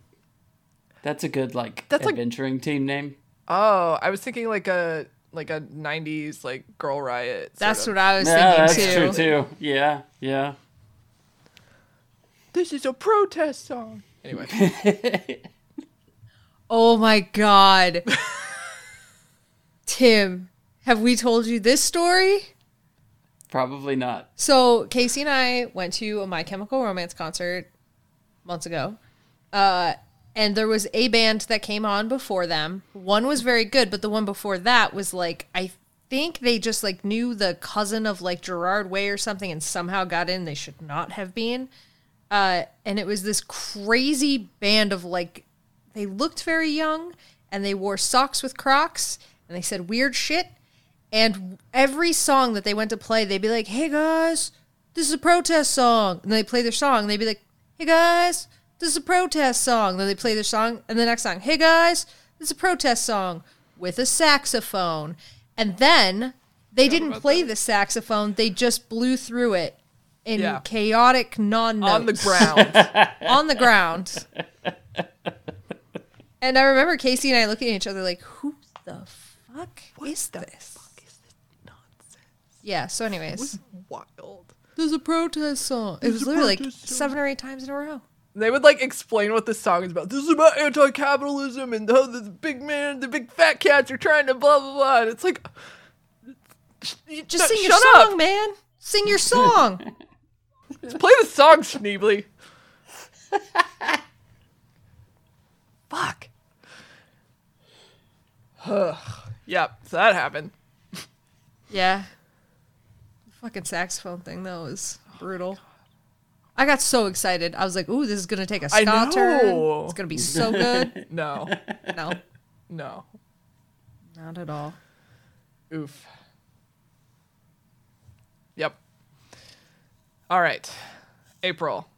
That's a good like That's like- adventuring team name. Oh, I was thinking like a like a '90s like Girl Riot. That's of. what I was Yeah, thinking that's too. true too. Yeah, yeah. This is a protest song. Anyway, Oh my god, Tim, have we told you this story? Probably not. So Casey and I went to a My Chemical Romance concert months ago, uh, and there was a band that came on before them. One was very good, but the one before that was like I think they just like knew the cousin of like Gerard Way or something, and somehow got in. They should not have been. Uh, and it was this crazy band of like they looked very young and they wore socks with Crocs and they said weird shit. And every song that they went to play, they'd be like, "Hey guys, this is a protest song." And they play their song. And they'd be like, "Hey guys, this is a protest song." then they play their song, and the next song, "Hey guys, this is a protest song with a saxophone." And then they didn't play the saxophone; they just blew through it in Yeah. chaotic non on the ground. on the ground. and I remember Casey and I looking at each other like, "Who the fuck is this?" Yeah. So, anyways, Wild. There's a protest song. It was literally like song. seven or eight times in a row. They would like explain what this song is about. This is about anti-capitalism and how the big man, the big fat cats are trying to blah blah blah. And it's like, you- Just no, sing your song, up. man. Sing your song. Just play the song, Schneebly. Fuck. Ugh. yep. So that happened. yeah. Fucking saxophone thing though was brutal. I got so excited. I was like, "Ooh, this is gonna take a I ska turn. It's gonna be so good." No. No, No. not at all. Oof. Yep. All right. April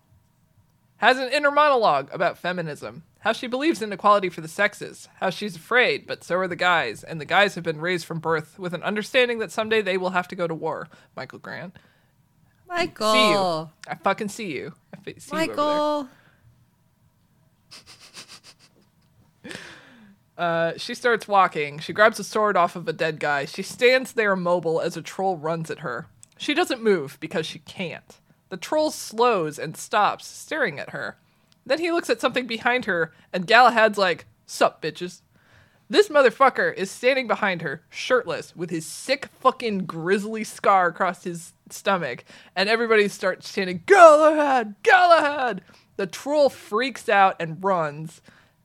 has an inner monologue about feminism, how she believes in equality for the sexes, how she's afraid, but so are the guys, and the guys have been raised from birth with an understanding that someday they will have to go to war. Michael Grant. Michael. See you. I fucking see you. I see you. Michael. Uh, she starts walking. She grabs a sword off of a dead guy. She stands there immobile as a troll runs at her. She doesn't move because she can't. The troll slows and stops, staring at her. Then he looks at something behind her, and Galahad's like, Sup, bitches. This motherfucker is standing behind her, shirtless, with his sick fucking grizzly scar across his stomach, and everybody starts chanting, Galahad! Galahad! The troll freaks out and runs.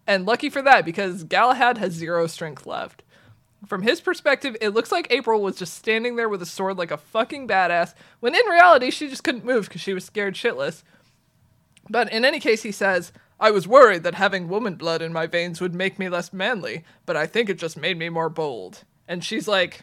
And lucky for that, because Galahad has zero strength left. From his perspective, it looks like April was just standing there with a sword like a fucking badass, when in reality, she just couldn't move because she was scared shitless. But in any case, he says, I was worried that having woman blood in my veins would make me less manly, but I think it just made me more bold. And she's like,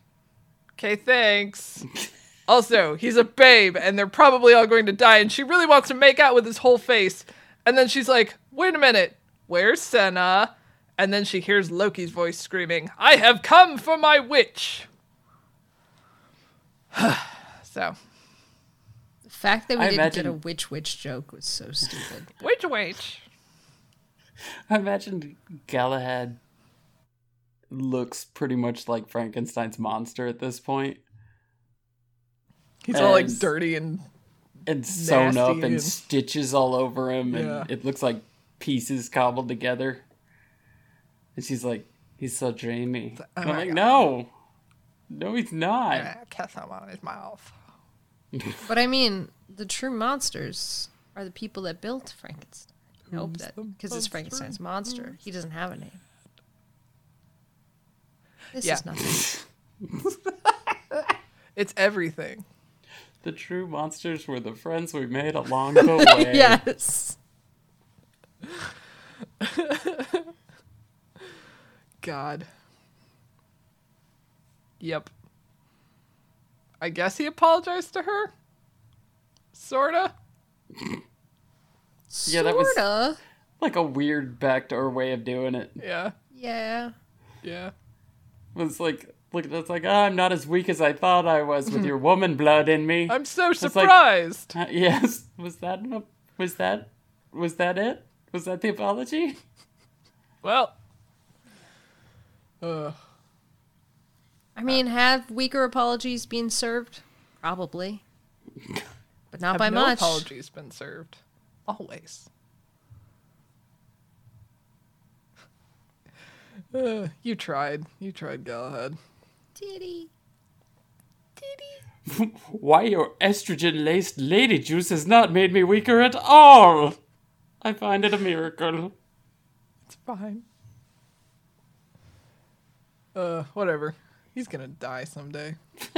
okay, thanks. also, he's a babe, and they're probably all going to die, and she really wants to make out with his whole face. And then she's like, wait a minute, where's Senna? And then she hears Loki's voice screaming, I have come for my witch. so, fact that we I didn't get a witch witch joke was so stupid. witch, witch. I imagine Galahad looks pretty much like Frankenstein's monster at this point, He's all like dirty and and sewn up and and- stitches all over him, and Yeah. it looks like pieces cobbled together. And she's like, "He's so dreamy." oh I'm like, God. "No, no, he's not." ah, kiss him on his mouth. But I mean, the true monsters are the people that built Frankenstein. I hope Who's that because it's? Frankenstein's monster. He doesn't have a name. This Yeah. is nothing. It's everything. The true monsters were the friends we made along the way. yes. God. Yep. I guess he apologized to her? Sorta? Yeah, that was- Sorta. Like a weird backdoor way of doing it. Yeah. Yeah. Yeah. It was like, look, that's like, oh, I'm not as weak as I thought I was with your woman blood in me. I'm so like- surprised. Uh, yes, was that was that was that it? Was that the apology? well. Uh, I mean, have weaker apologies been served? Probably. But not have by no much. apologies been served. Always. Uh, you tried. You tried, Galahad. Titty. Why your estrogen laced lady juice has not made me weaker at all. I find it a miracle. It's fine. Uh, whatever. He's gonna die someday.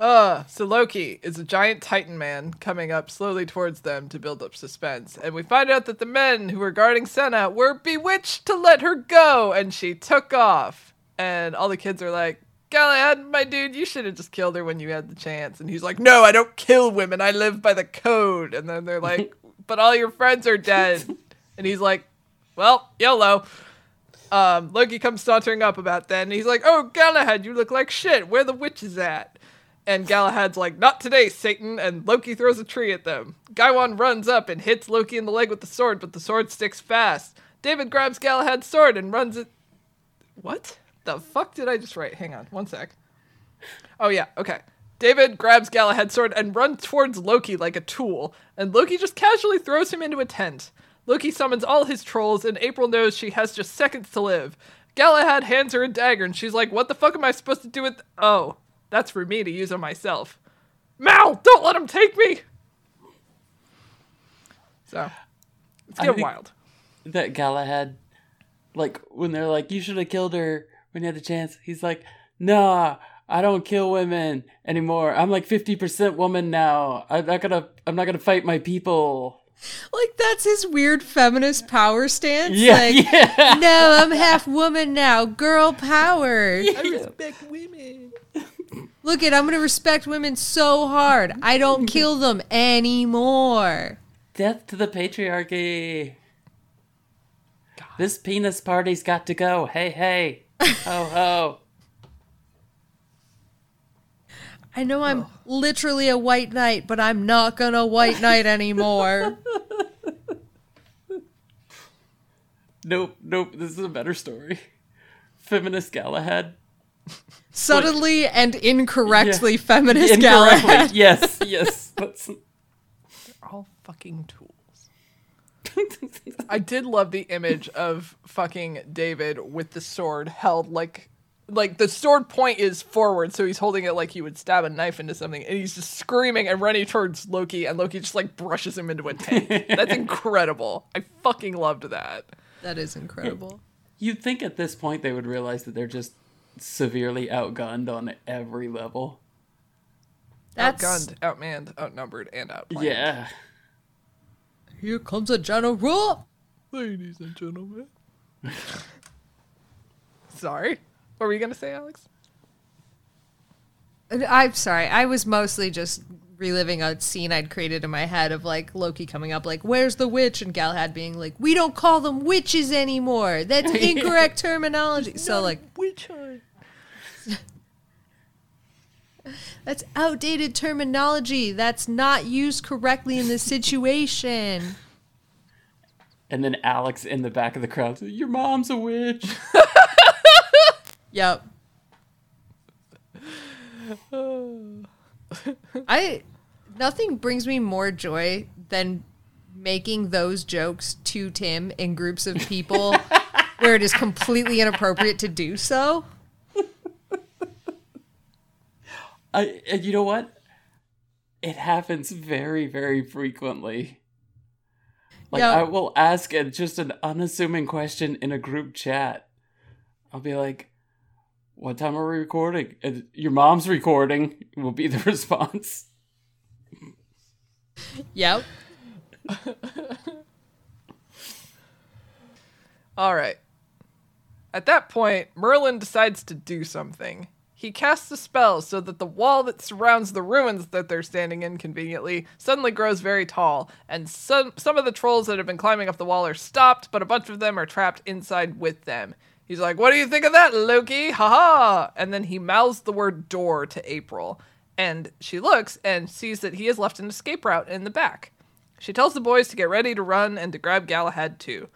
uh, so Loki is a giant Titan man coming up slowly towards them to build up suspense. And we find out that the men who were guarding Senna were bewitched to let her go, and she took off. And all the kids are like, Galahad, my dude, you should have just killed her when you had the chance. And he's like, No, I don't kill women. I live by the code. And then they're like, But all your friends are dead. and he's like, Well, YOLO. Um, Loki comes sauntering up about that, and he's like, "Oh, Galahad, you look like shit. Where the witch is at?" And Galahad's like, "Not today, Satan!" And Loki throws a tree at them. Gaiwan runs up and hits Loki in the leg with the sword, but the sword sticks fast. David grabs Galahad's sword and runs it. What the fuck did I just write? Hang on, one sec. Oh yeah, okay. David grabs Galahad's sword and runs towards Loki like a tool, and Loki just casually throws him into a tent. Loki summons all his trolls, and April knows she has just seconds to live. Galahad hands her a dagger, and she's like, What the fuck am I supposed to do with. Oh, that's for me to use on myself. Mal, don't let him take me! So, it's getting wild. That Galahad, like when they're like, "You should have killed her when you had the chance." He's like, "Nah, I don't kill women anymore. I'm like fifty percent woman now. I'm not gonna. I'm not gonna fight my people." Like that's his weird feminist power stance. Yeah, like, yeah. no, I'm half woman now. Girl power. I respect women. Look it, I'm gonna respect women so hard. I don't kill them anymore. Death to the patriarchy. This penis party's got to go. Hey, hey. Ho, ho. I know I'm literally a white knight, but I'm not gonna white knight anymore. Nope, nope. This is a better story. Feminist Galahad. Subtly and incorrectly Yeah. feminist Incorrectly. Galahad. Yes, yes. That's They're all fucking tools. I did love the image of fucking David with the sword held like like the sword point is forward, so he's holding it like he would stab a knife into something, and he's just screaming and running towards Loki, and Loki just like brushes him into a tank. That's incredible. I fucking loved that. That is incredible. You'd think at this point they would realize that they're just severely outgunned on every level. That's Outgunned, outmanned, outnumbered, and outplayed. Yeah. here comes a general. Ladies and gentlemen. Sorry. What were you gonna say, Alex? Uh, I'm sorry. I was mostly just reliving a scene I'd created in my head of like Loki coming up, like, "Where's the witch?" and Galahad being like, "We don't call them witches anymore. That's incorrect terminology." So like, Witch hunt. that's outdated terminology. That's not used correctly in this situation. And then Alex in the back of the crowd, your mom's a witch. Yep. I nothing brings me more joy than making those jokes to Tim in groups of people where it is completely inappropriate to do so. I, and you know what? It happens very, very frequently. Like Yeah. I will ask a, just an unassuming question in a group chat. I'll be like, "What time are we recording?" Uh, your mom's recording will be the response. Yep. All right. At that point, Merlin decides to do something. He casts a spell so that the wall that surrounds the ruins that they're standing in conveniently suddenly grows very tall, and some some of the trolls that have been climbing up the wall are stopped, but a bunch of them are trapped inside with them. He's like, "What do you think of that, Loki? Ha ha!" And then he mouths the word "door" to April, and she looks and sees that he has left an escape route in the back. She tells the boys to get ready to run and to grab Galahad too.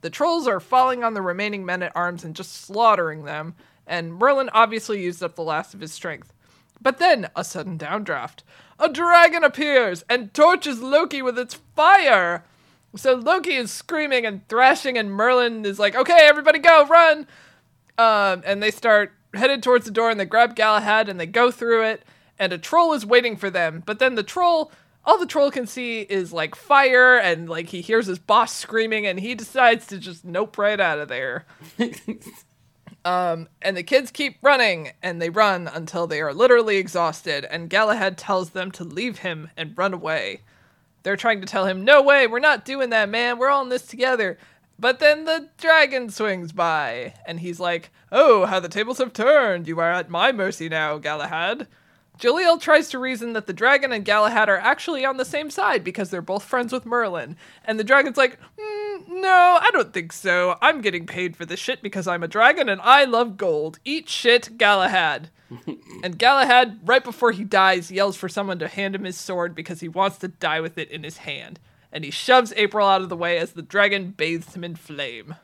The trolls are falling on the remaining men at arms and just slaughtering them, and Merlin obviously used up the last of his strength. But then, a sudden downdraft. A dragon appears and torches Loki with its fire! So Loki is screaming and thrashing, and Merlin is like, okay, everybody go, run! Um, and they start headed towards the door and they grab Galahad and they go through it, and a troll is waiting for them. But then the troll, all the troll can see is like fire, and like he hears his boss screaming, and he decides to just nope right out of there. Um, and the kids keep running, and they run until they are literally exhausted, and Galahad tells them to leave him and run away. They're trying to tell him, No way, we're not doing that, man, we're all in this together. But then the dragon swings by, and he's like, Oh, how the tables have turned. You are at my mercy now, Galahad. Jalil tries to reason that the dragon and Galahad are actually on the same side because they're both friends with Merlin. And the dragon's like, "Mm, No, I don't think so. I'm getting paid for this shit because I'm a dragon and I love gold. Eat shit, Galahad. and Galahad, right before he dies, yells for someone to hand him his sword because he wants to die with it in his hand. And he shoves April out of the way as the dragon bathes him in flame.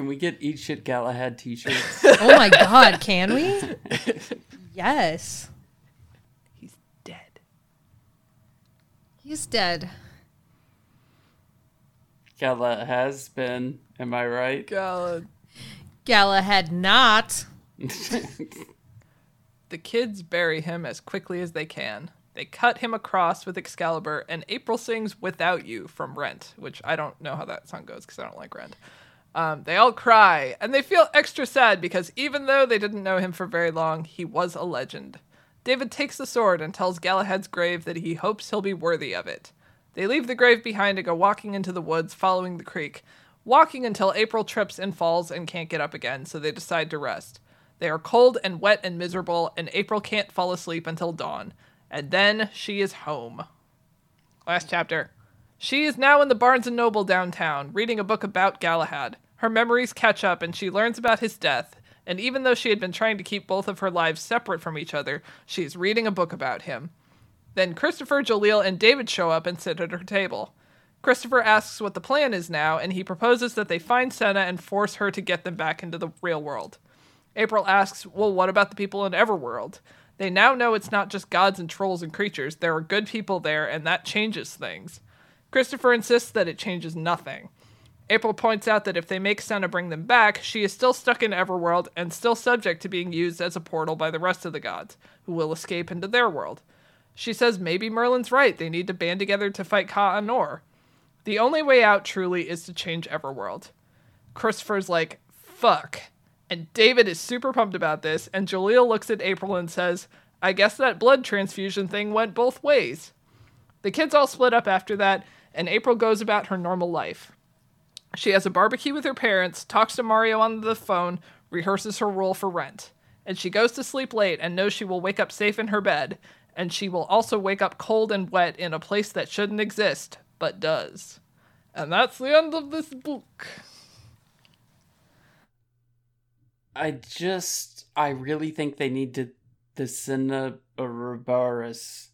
Can we get Eat Shit Galahad t-shirts? Oh my god, can we? Yes. He's dead. He's dead. Gala has been, am I right? Galahad. Galahad not. The kids bury him as quickly as they can. They cut him across with Excalibur, and April sings Without You from Rent, which I don't know how that song goes because I don't like Rent. Um, they all cry, and they feel extra sad because even though they didn't know him for very long, he was a legend. David takes the sword and tells Galahad's grave that he hopes he'll be worthy of it. They leave the grave behind and go walking into the woods, following the creek, walking until April trips and falls and can't get up again, so they decide to rest. They are cold and wet and miserable, and April can't fall asleep until dawn. And then she is home. Last chapter. She is now in the Barnes and Noble downtown, reading a book about Galahad. Her memories catch up, and she learns about his death. And even though she had been trying to keep both of her lives separate from each other, she is reading a book about him. Then Christopher, Jalil, and David show up and sit at her table. Christopher asks what the plan is now, and he proposes that they find Senna and force her to get them back into the real world. April asks, Well, what about the people in Everworld? They now know it's not just gods and trolls and creatures. There are good people there, and that changes things. Christopher insists that it changes nothing. April points out that if they make Senna bring them back, she is still stuck in Everworld and still subject to being used as a portal by the rest of the gods, who will escape into their world. She says maybe Merlin's right, they need to band together to fight Ka-Anor. The only way out, truly, is to change Everworld. Christopher's like, fuck. And David is super pumped about this, and Jalil looks at April and says, I guess that blood transfusion thing went both ways. The kids all split up after that, and April goes about her normal life. She has a barbecue with her parents, talks to Mario on the phone, rehearses her role for Rent. And she goes to sleep late and knows she will wake up safe in her bed, and she will also wake up cold and wet in a place that shouldn't exist, but does. And that's the end of this book. I just, I really think they need to, the Cinnabarus.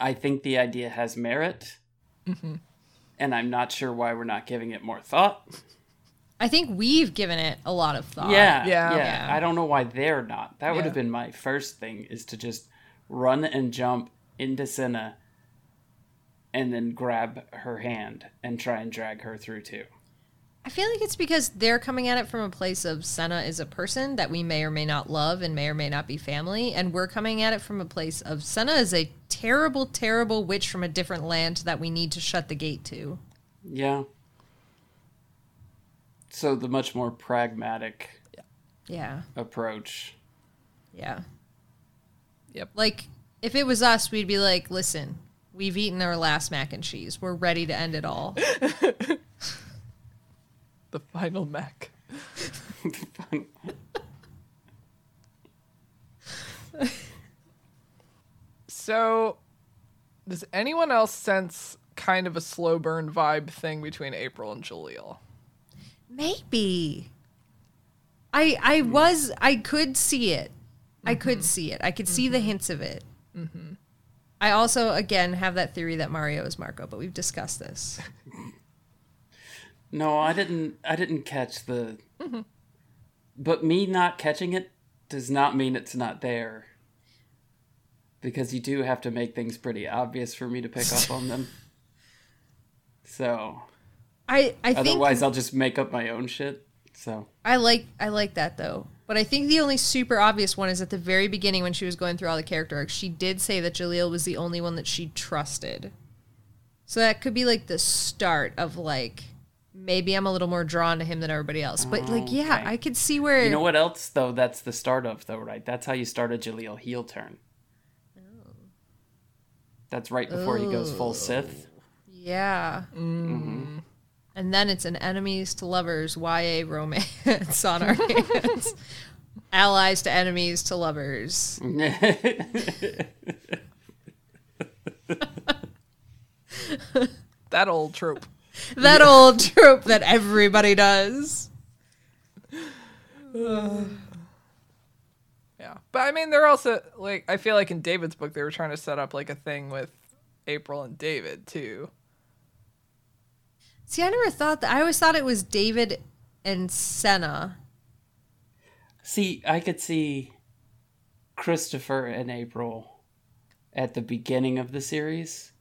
I think the idea has merit. And I'm not sure why we're not giving it more thought. I think we've given it a lot of thought. Yeah, Yeah. yeah, Yeah. I don't know why they're not. That would have been my first thing is to just run and jump into Senna and then grab her hand and try and drag her through too. I feel like it's because they're coming at it from a place of Senna is a person that we may or may not love and may or may not be family, and we're coming at it from a place of Senna is a terrible, terrible witch from a different land that we need to shut the gate to. Yeah. So the much more pragmatic Yeah, approach. yeah. Yep. Like if it was us, we'd be like, "Listen, we've eaten our last mac and cheese. We're ready to end it all." The final mech. so, does anyone else sense kind of a slow burn vibe thing between April and Jalil? Maybe. I I mm-hmm. was I could see it. I could mm-hmm. see it. I could see the mm-hmm. hints of it. I also again have that theory that Mario is Marco, but we've discussed this. No, I didn't I didn't catch the mm-hmm. But me not catching it does not mean it's not there. Because you do have to make things pretty obvious for me to pick up on them. So, I I think otherwise I'll just make up my own shit. So, I like I like that though. But I think the only super obvious one is at the very beginning when she was going through all the character arcs, she did say that Jalil was the only one that she trusted. So that could be like the start of like maybe I'm a little more drawn to him than everybody else. But like yeah, Okay. I could see where you know what else though that's the start of though, right? That's how you start a Jalil heel turn. Oh. That's right before he goes full oh. Sith. Yeah. Mm-hmm. And then it's an enemies to lovers YA romance on our hands. Allies to enemies to lovers. That old trope. That old trope that everybody does. Yeah. But I mean, they're also, like, I feel like in David's book, they were trying to set up, like, a thing with April and David, too. See, I never thought that. I always thought it was David and Senna. See, I could see Christopher and April at the beginning of the series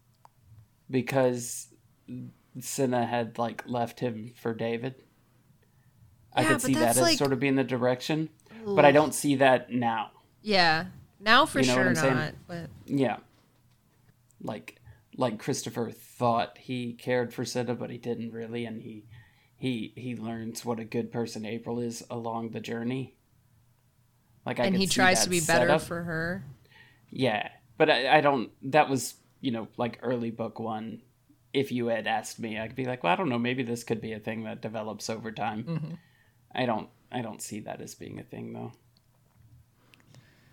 because Senna had like left him for David. I Yeah, could see that as like- sort of being the direction, but I don't see that now. Yeah. Now for You know sure not. But Yeah. Like like Christopher thought he cared for Senna, but he didn't really and he he he learns what a good person April is along the journey. Like I and he tries to be better setup. for her. Yeah, but I, I don't. That was you know like early book one. If you had asked me, I'd be like, well, I don't know. Maybe this could be a thing that develops over time. Mm-hmm. I don't. I don't see that as being a thing though.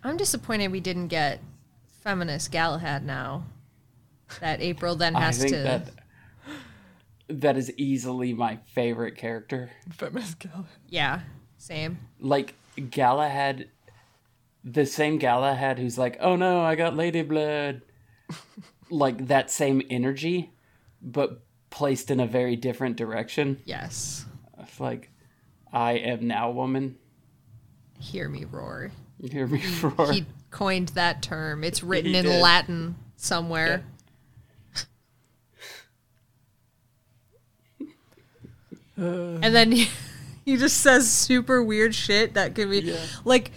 I'm disappointed we didn't get feminist Galahad now. That April then I has think to. that that is easily my favorite character. Feminist Galahad. Yeah, same. Like Galahad, the same Galahad who's like, oh no, I got lady blood. like that same energy, but placed in a very different direction. Yes. It's like, I am now woman. Hear me roar. You hear me roar. He coined that term. It's written in did. Latin somewhere. Yeah. and then he, he just says super weird shit that could be yeah. like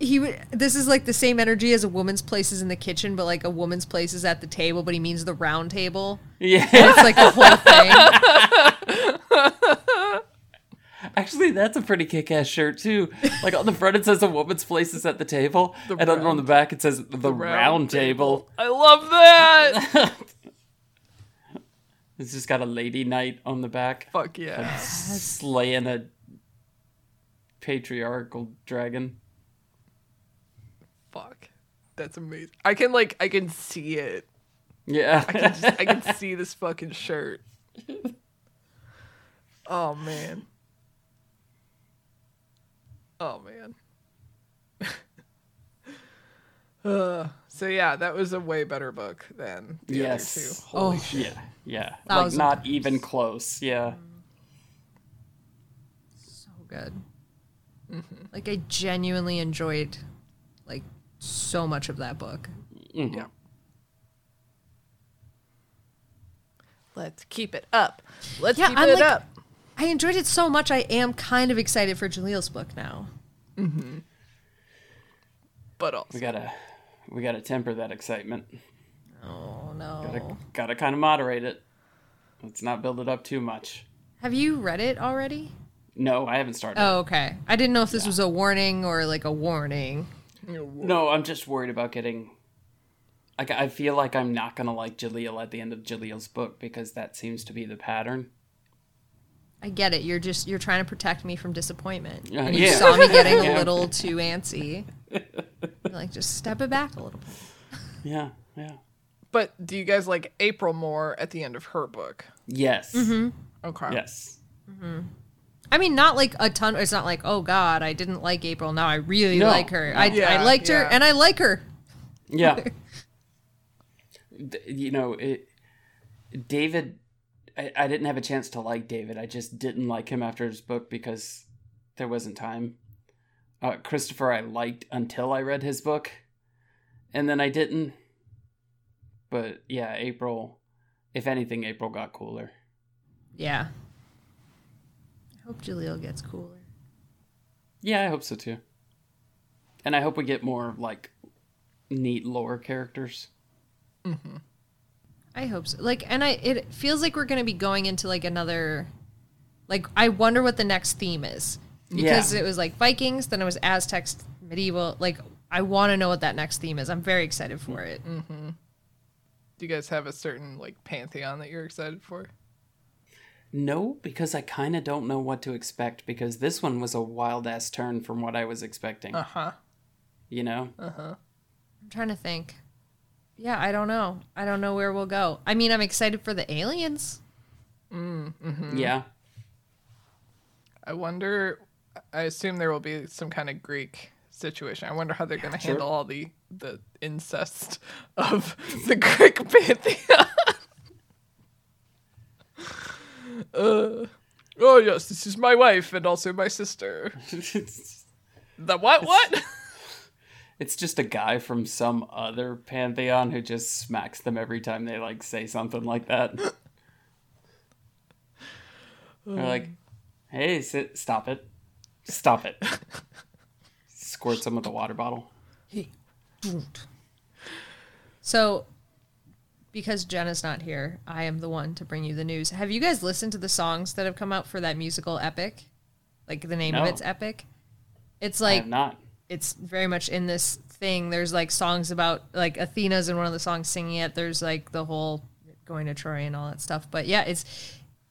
he would this is like the same energy as a woman's place is in the kitchen but like a woman's place is at the table but he means the round table Yeah. it's like the whole thing Actually, that's a pretty kick-ass shirt too. Like on the front, it says "a woman's place is at the table," The and then on the back it says "the, round, table." I love that. It's just got a lady knight on the back, Fuck yeah. slaying a patriarchal dragon. Fuck. That's amazing. I can like I can see it. Yeah, I can just, I can see this fucking shirt. Oh man. Oh man. uh, so yeah, that was a way better book than the Yes. other two. Holy Oh. shit. yeah, yeah. Like Thousand not even close. Yeah, so good like i genuinely enjoyed like so much of that book Mhm. Yeah. Let's keep it up. Let's Yeah, keep I'm it like- up. i enjoyed it so much i am kind of excited for jalil's book now Mm-hmm. But also, we gotta, we gotta temper that excitement. oh no Gotta, gotta kind of moderate it. Let's not build it up too much. have you read it already No, I haven't started. oh okay i didn't know if this was a warning or like a warning No, I'm just worried about getting. Like, I feel like I'm not gonna like Jalil at the end of Jalil's book because that seems to be the pattern. I get it. You're just you're trying to protect me from disappointment. Yeah, and you yeah. saw me getting a little too antsy. Like just step it back a little bit. Yeah, yeah. but do you guys like April more at the end of her book? Yes, Mm-hmm. Okay. yes. I mean, not like a ton. It's not like oh god, I didn't like April. Now I really No, like her. I, Yeah, I liked her, yeah. and I like her. Yeah. D- you know, it, David, I, I didn't have a chance to like David. I just didn't like him after his book because there wasn't time. Uh, Christopher, I liked until I read his book, and then I didn't. But yeah, April, if anything, April got cooler. Yeah. I hope Jalil gets cooler. Yeah, I hope so too. And I hope we get more like neat lore characters. I hope so. Like, and I it feels like we're gonna be going into like another. Like, I wonder what the next theme is because Yeah. it was like Vikings, then it was Aztecs, medieval. Like, I want to know what that next theme is. I'm very excited for it. Mm-hmm. Do you guys have a certain like pantheon that you're excited for? No, because I kind of don't know what to expect because this one was a wild ass turn from what I was expecting. Uh huh. You know? Uh huh. I'm trying to think. Yeah, I don't know. I don't know where we'll go. I mean, I'm excited for the aliens. Mm hmm. Yeah. I wonder. I assume there will be some kind of Greek situation. I wonder how they're going to Sure. handle all the the incest of the Greek pantheon. uh, oh yes, this is my wife and also my sister. it's, The what? What? it's just a guy from some other pantheon who just smacks them every time they like say something like that. They're like, "Hey, sit, stop it. Stop it." Squirt some with a water bottle. He doot. So, because Jenna's not here, I am the one to bring you the news. Have you guys listened to the songs that have come out for that musical Epic? Like the name of it's Epic. It's like not. it's very much in this thing. There's like songs about like Athena's in one of the songs singing it. There's like the whole going to Troy and all that stuff. But yeah, it's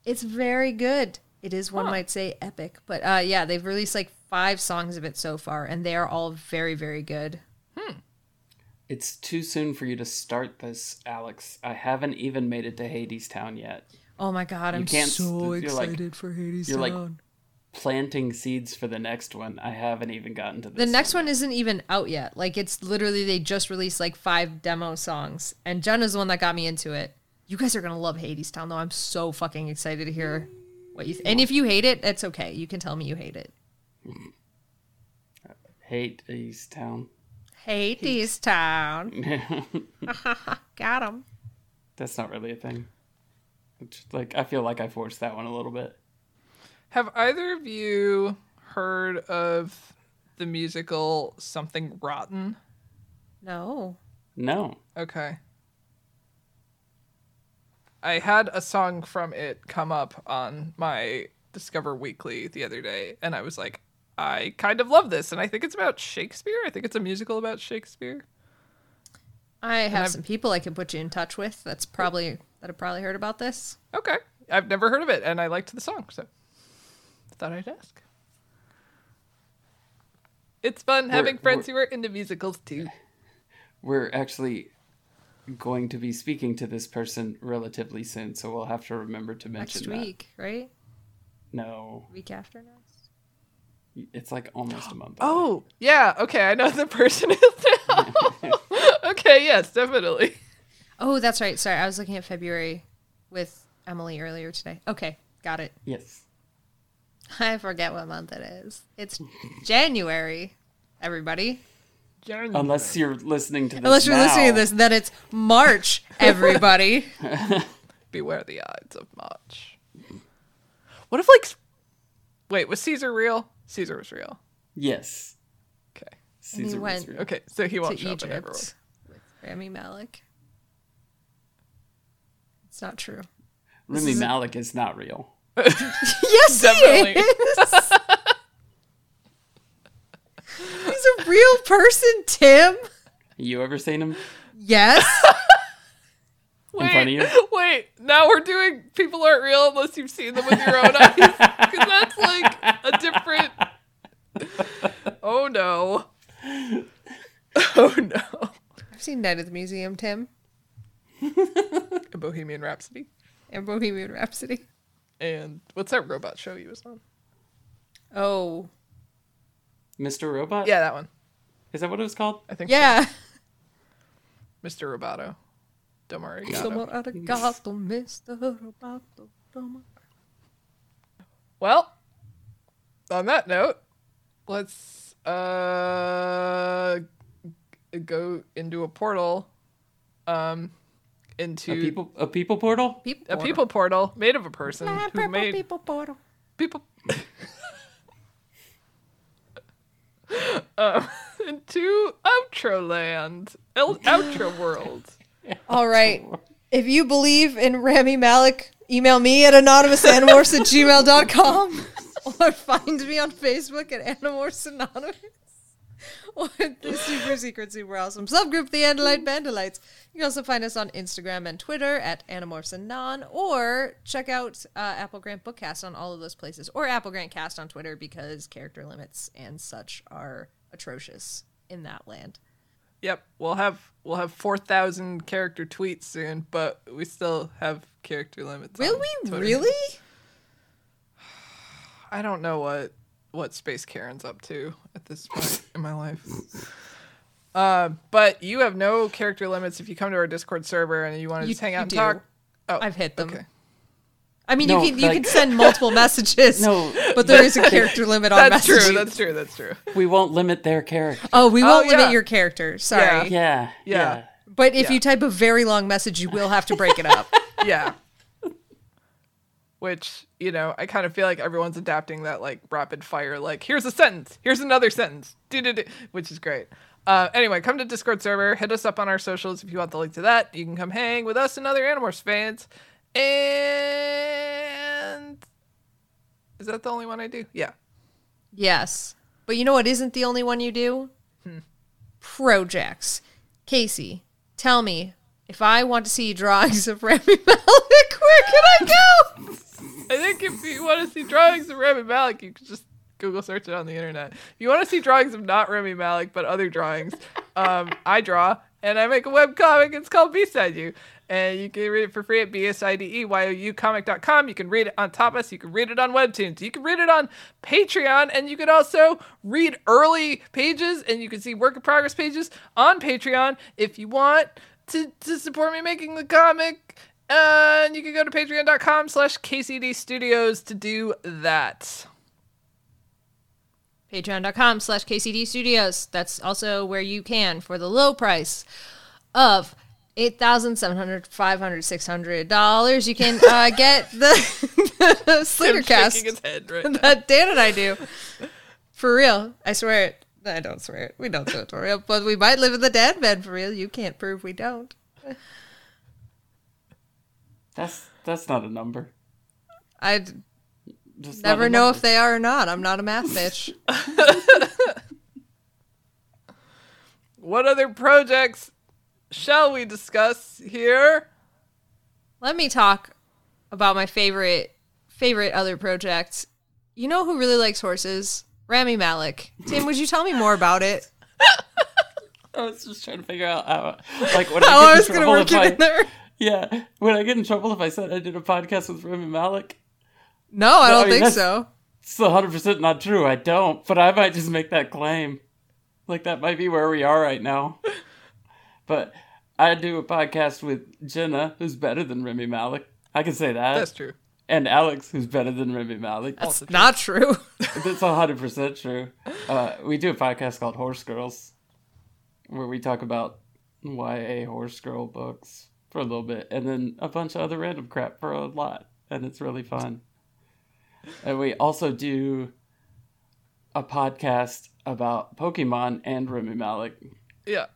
it's very good. It is one might say epic, but uh, yeah, they've released like five songs of it so far, and they are all very very good. It's too soon for you to start this, Alex. I haven't even made it to Hadestown yet. Oh my god, I'm so you're like- excited for Hades you're like planting seeds for the next one. I haven't even gotten to this. the next one isn't even out yet. Like it's literally they just released like five demo songs, and Jenna's the one that got me into it. You guys are gonna love Hadestown though. I'm so fucking excited to hear what you. Th- and if you hate it, it's okay. You can tell me you hate it. Hate East Town. Hadestown. Got him. That's not really a thing. It's like I feel like I forced that one a little bit. Have either of you heard of the musical Something Rotten? No. No. Okay. I had a song from it come up on my Discover Weekly the other day, and I was like, I kind of love this, and I think it's about Shakespeare. I think it's a musical about Shakespeare. I have some people I can put you in touch with. That's probably that have probably heard about this. Okay. I've never heard of it, and I liked the song, so thought I'd ask. It's fun having We're- friends who are into musicals too. We're actually going to be speaking to this person relatively soon, so we'll have to remember to mention Next that. week, right? No, Week after next. It's like almost a month. Oh, yeah. Okay, I know the person is now. okay, yes, definitely. Oh, that's right. Sorry, I was looking at February with Emily earlier today. Okay, got it. Yes. I forget what month it is. It's January. Everybody, January. Unless you're listening to this. unless you're listening to this, then it's March. Everybody. Beware the odds of March. What if, like, wait, was Caesar real? Caesar was real. Yes. Okay. Caesar was went- real. Okay, so he to won't show up in everyone. Egypt with Rami Malek. It's not true. Rami Malek is not real. Yes, Definitely. he is. He's a real person, Tim. You ever seen him Yes. in front of you? Wait, now we're doing people aren't real unless you've seen them with your own eyes. Because that's like a different. Oh no. Oh no. I've seen Night at the Museum, Tim, A Bohemian Rhapsody. and Bohemian Rhapsody. And what's that robot show you was on? Oh, Mr. Robot? Yeah, that one. Is that what it was called? I think yeah. so. Mr. Roboto. Domo arigato. Domo arigato, Mr. Roboto. Domo. Well, on that note, let's uh go into a portal um into A people a people portal? People a people portal made of a person Ah, who made people portal. people um, into outro land El- outro world All right. If you believe in Rami Malek, email me at anonymousanimorphs at gmail.com or find me on Facebook at Animorphs Anonymous or the super secret, super awesome subgroup, the Andalite Bandalites. You can also find us on Instagram and Twitter at Animorphs Anon or check out uh, Apple Grant Bookcast on all of those places or Apple Grant Cast on Twitter because character limits and such are atrocious in that land. yep we'll have we'll have 4000 character tweets soon but we still have character limits Will we Twitter. really? I don't know what what Space Karen's up to at this point in my life. Uh, but you have no character limits if you come to our Discord server and you want to You- just hang out and do. talk. Oh, I've hit them. Okay. I mean, No, you can you can send multiple messages. No, but there is a character limit on That's messaging. true. That's true. That's true. we won't limit their character. oh, we Oh, won't limit yeah. your character. Sorry, Yeah. Yeah. Yeah. but if Yeah. you type a very long message, you will have to break it up. Yeah. Which you know, I kind of feel like everyone's adapting that like rapid fire. Like, here's a sentence. Here's another sentence. Which is great. Uh, anyway, come to Discord server. Hit us up on our socials if you want the link to that. You can come hang with us and other Animorphs fans. And is that the only one I do? Yeah. yes, but you know what isn't the only one you do? Hmm. Projects. Casey, tell me if I want to see drawings of Rami Malek, where can I go? I think if you want to see drawings of Rami Malek, you can just Google search it on the internet. If you want to see drawings of not Rami Malek but other drawings, um, I draw and I make a web comic. It's called Beside You. And you can read it for free at bsideyoucomic.com. You can read it on Tapas. You can read it on Webtoons. You can read it on Patreon. And you can also read early pages and you can see work in progress pages on Patreon if you want to, to support me making the comic. And you can go to patreon.com slash KCD Studios to do that. Patreon.com slash KCD Studios. That's also where you can, for the low price of eight thousand seven hundred, five hundred, six hundred dollars, you can uh, get the, the Him Slatercast shaking his head right that Dan and I do. For real, I swear it. I don't swear it. We don't do it for real, but we might live in the Dan bed for real. You can't prove we don't. That's that's not a number. I'd Just never know number. if they are or not. I'm not a math bitch. What other projects shall we discuss here? Let me talk about my favorite favorite other project. You know who really likes horses? Rami Malek. Tim, would you tell me more about it? I was just trying to figure out how, like, what How I I was gonna trouble work if in there? Yeah, Would I get in trouble if I said I did a podcast with Rami Malek, No, I don't I mean, think so. it's 100 percent not true. I don't, but I might just make that claim. Like that might be where we are right now. but I do a podcast with Jenna, who's better than Rami Malek. I can say that, That's true. and Alex, who's better than Rami Malek. That's not true. That's hundred percent true. Uh, we do a podcast called Horse Girls, where we talk about YA horse girl books for a little bit, and then a bunch of other random crap for a lot, and it's really fun. And we also do a podcast about Pokemon and Rami Malek Yeah,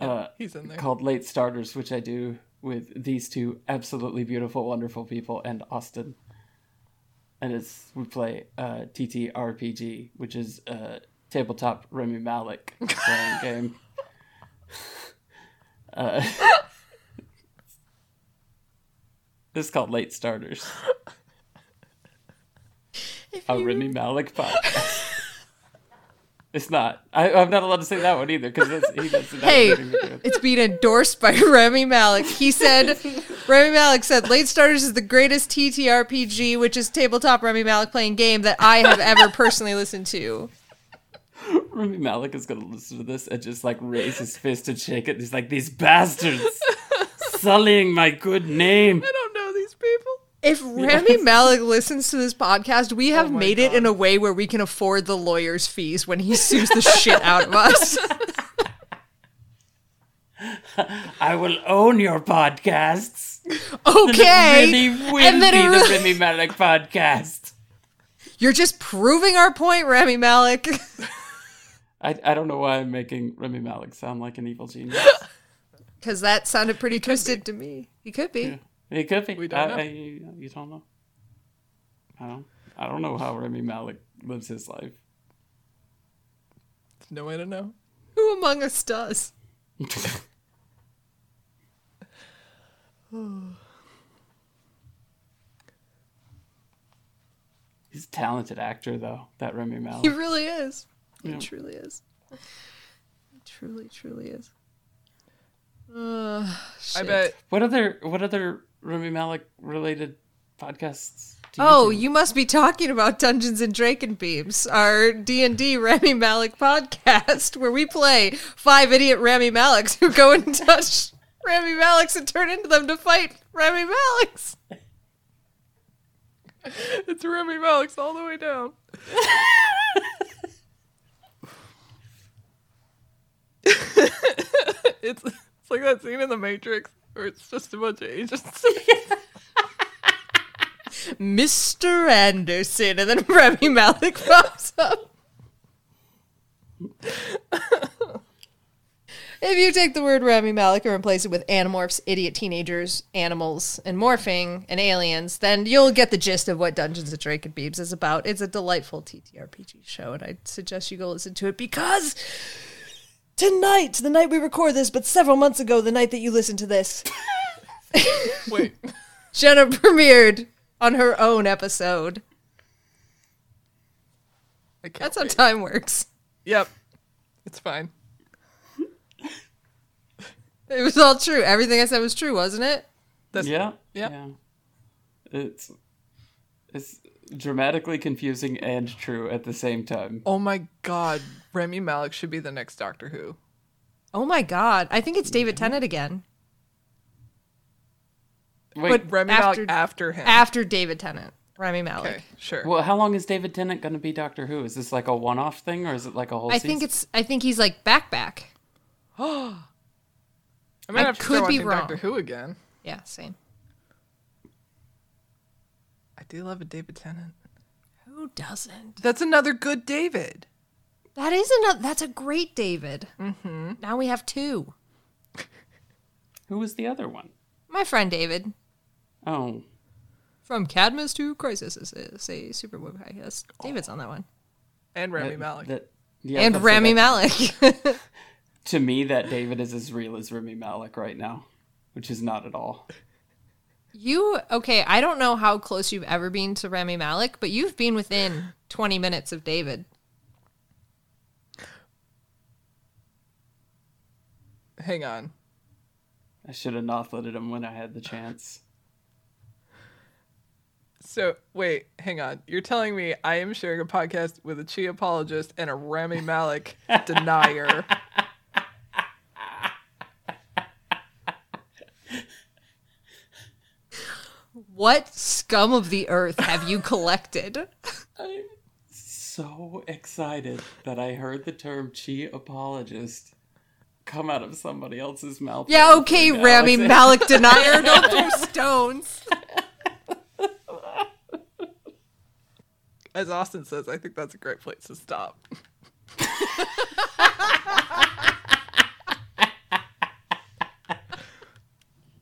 uh, he's in there. called Late Starters, which I do with these two absolutely beautiful, wonderful people and Austin. And it's we play uh, TTRPG, which is a tabletop Rami Malek playing game. Uh, it's called Late Starters, a Rami Malek podcast. It's not. I, I'm not allowed to say that one either because he doesn't. Hey, anything to do with it. it's being endorsed by Rami Malek. He said, Rami Malek said, Late Starters is the greatest TTRPG, which is tabletop Rami Malek playing game that I have ever personally listened to. Rami Malek is gonna listen to this and just like raise his fist and shake it. He's like, "These bastards sullying my good name." I don't know these If Rami Malek listens to this podcast, we oh have Oh made it in a way where we can afford the lawyer's fees when he sues the shit out of us. I will own your podcasts. Okay. It really will and then be the Rami Malek podcast. You're just proving our point, Rami Malek. I, I don't know why I'm making Rami Malek sound like an evil genius. Because that sounded pretty twisted to me. He could be. He could be. We don't I, know. I, you, you don't know. I don't. I don't know how Rami Malek lives his life. There's no way to know. Who among us does? He's a talented actor, though. That Rami Malek. He really is. He Yeah. truly is. He truly, truly is. Uh, I bet What other What other Rami Malek related podcasts? Do Oh, do? you must be talking about Dungeons and Dragon Beams, our D and D Rami Malek podcast, where we play five idiot Rami Maleks who go and touch Rami Maleks and turn into them to fight Rami Maleks. it's Rami Malek's all the way down. it's it's like that scene in the Matrix where it's just a bunch of agents. Mr. Anderson, and then Rami Malek pops up. If you take the word Rami Malek and replace it with animorphs, idiot teenagers, animals, and morphing and aliens, then you'll get the gist of what Dungeons and Drake and Beebs is about. It's a delightful TTRPG show, and I'd suggest you go listen to it because tonight, the night we record this, but several months ago, the night that you listened to this, Wait, Jenna premiered on her own episode. I can't. That's how time works. Yep, it's fine. It was all true. Everything I said was true, wasn't it? That's Yeah. Yep. Yeah. It's it's dramatically confusing and true at the same time. Oh my god, Rami Malek should be the next Doctor Who. Oh my god. I think it's David Tennant again. Wait, But- Remy After- Malik after him. After David Tennant. Rami Malek. okay, sure. well, how long is David Tennant going to be Doctor Who? Is this like a one-off thing, or is it like a whole? I season? think it's I think he's like back back. I might I have to could start be watching wrong. Doctor Who again. Yeah, same. I do love a David Tennant. Who doesn't? That's another good David. That is another. That's a great David. Mm-hmm. Now we have two. Who was the other one? My friend David Oh, from Cadmus to Crisis is, is a super movie. I guess David's on that one, And Rami that- Malek. that- yeah, and about to say Rami that- Malek. To me, that David is as real as Rami Malek right now, which is not at all. you okay? I don't know how close you've ever been to Rami Malek, but you've been within twenty minutes of David. Hang on. I should have not let him when I had the chance. So wait, hang on. You're telling me I am sharing a podcast with a Chee apologist and a Rami Malek denier. What scum of the earth have you collected? I'm so excited that I heard the term Chee apologist come out of somebody else's mouth. Yeah, okay, Rami Malik denier, don't throw stones. As Austin says, I think that's a great place to stop.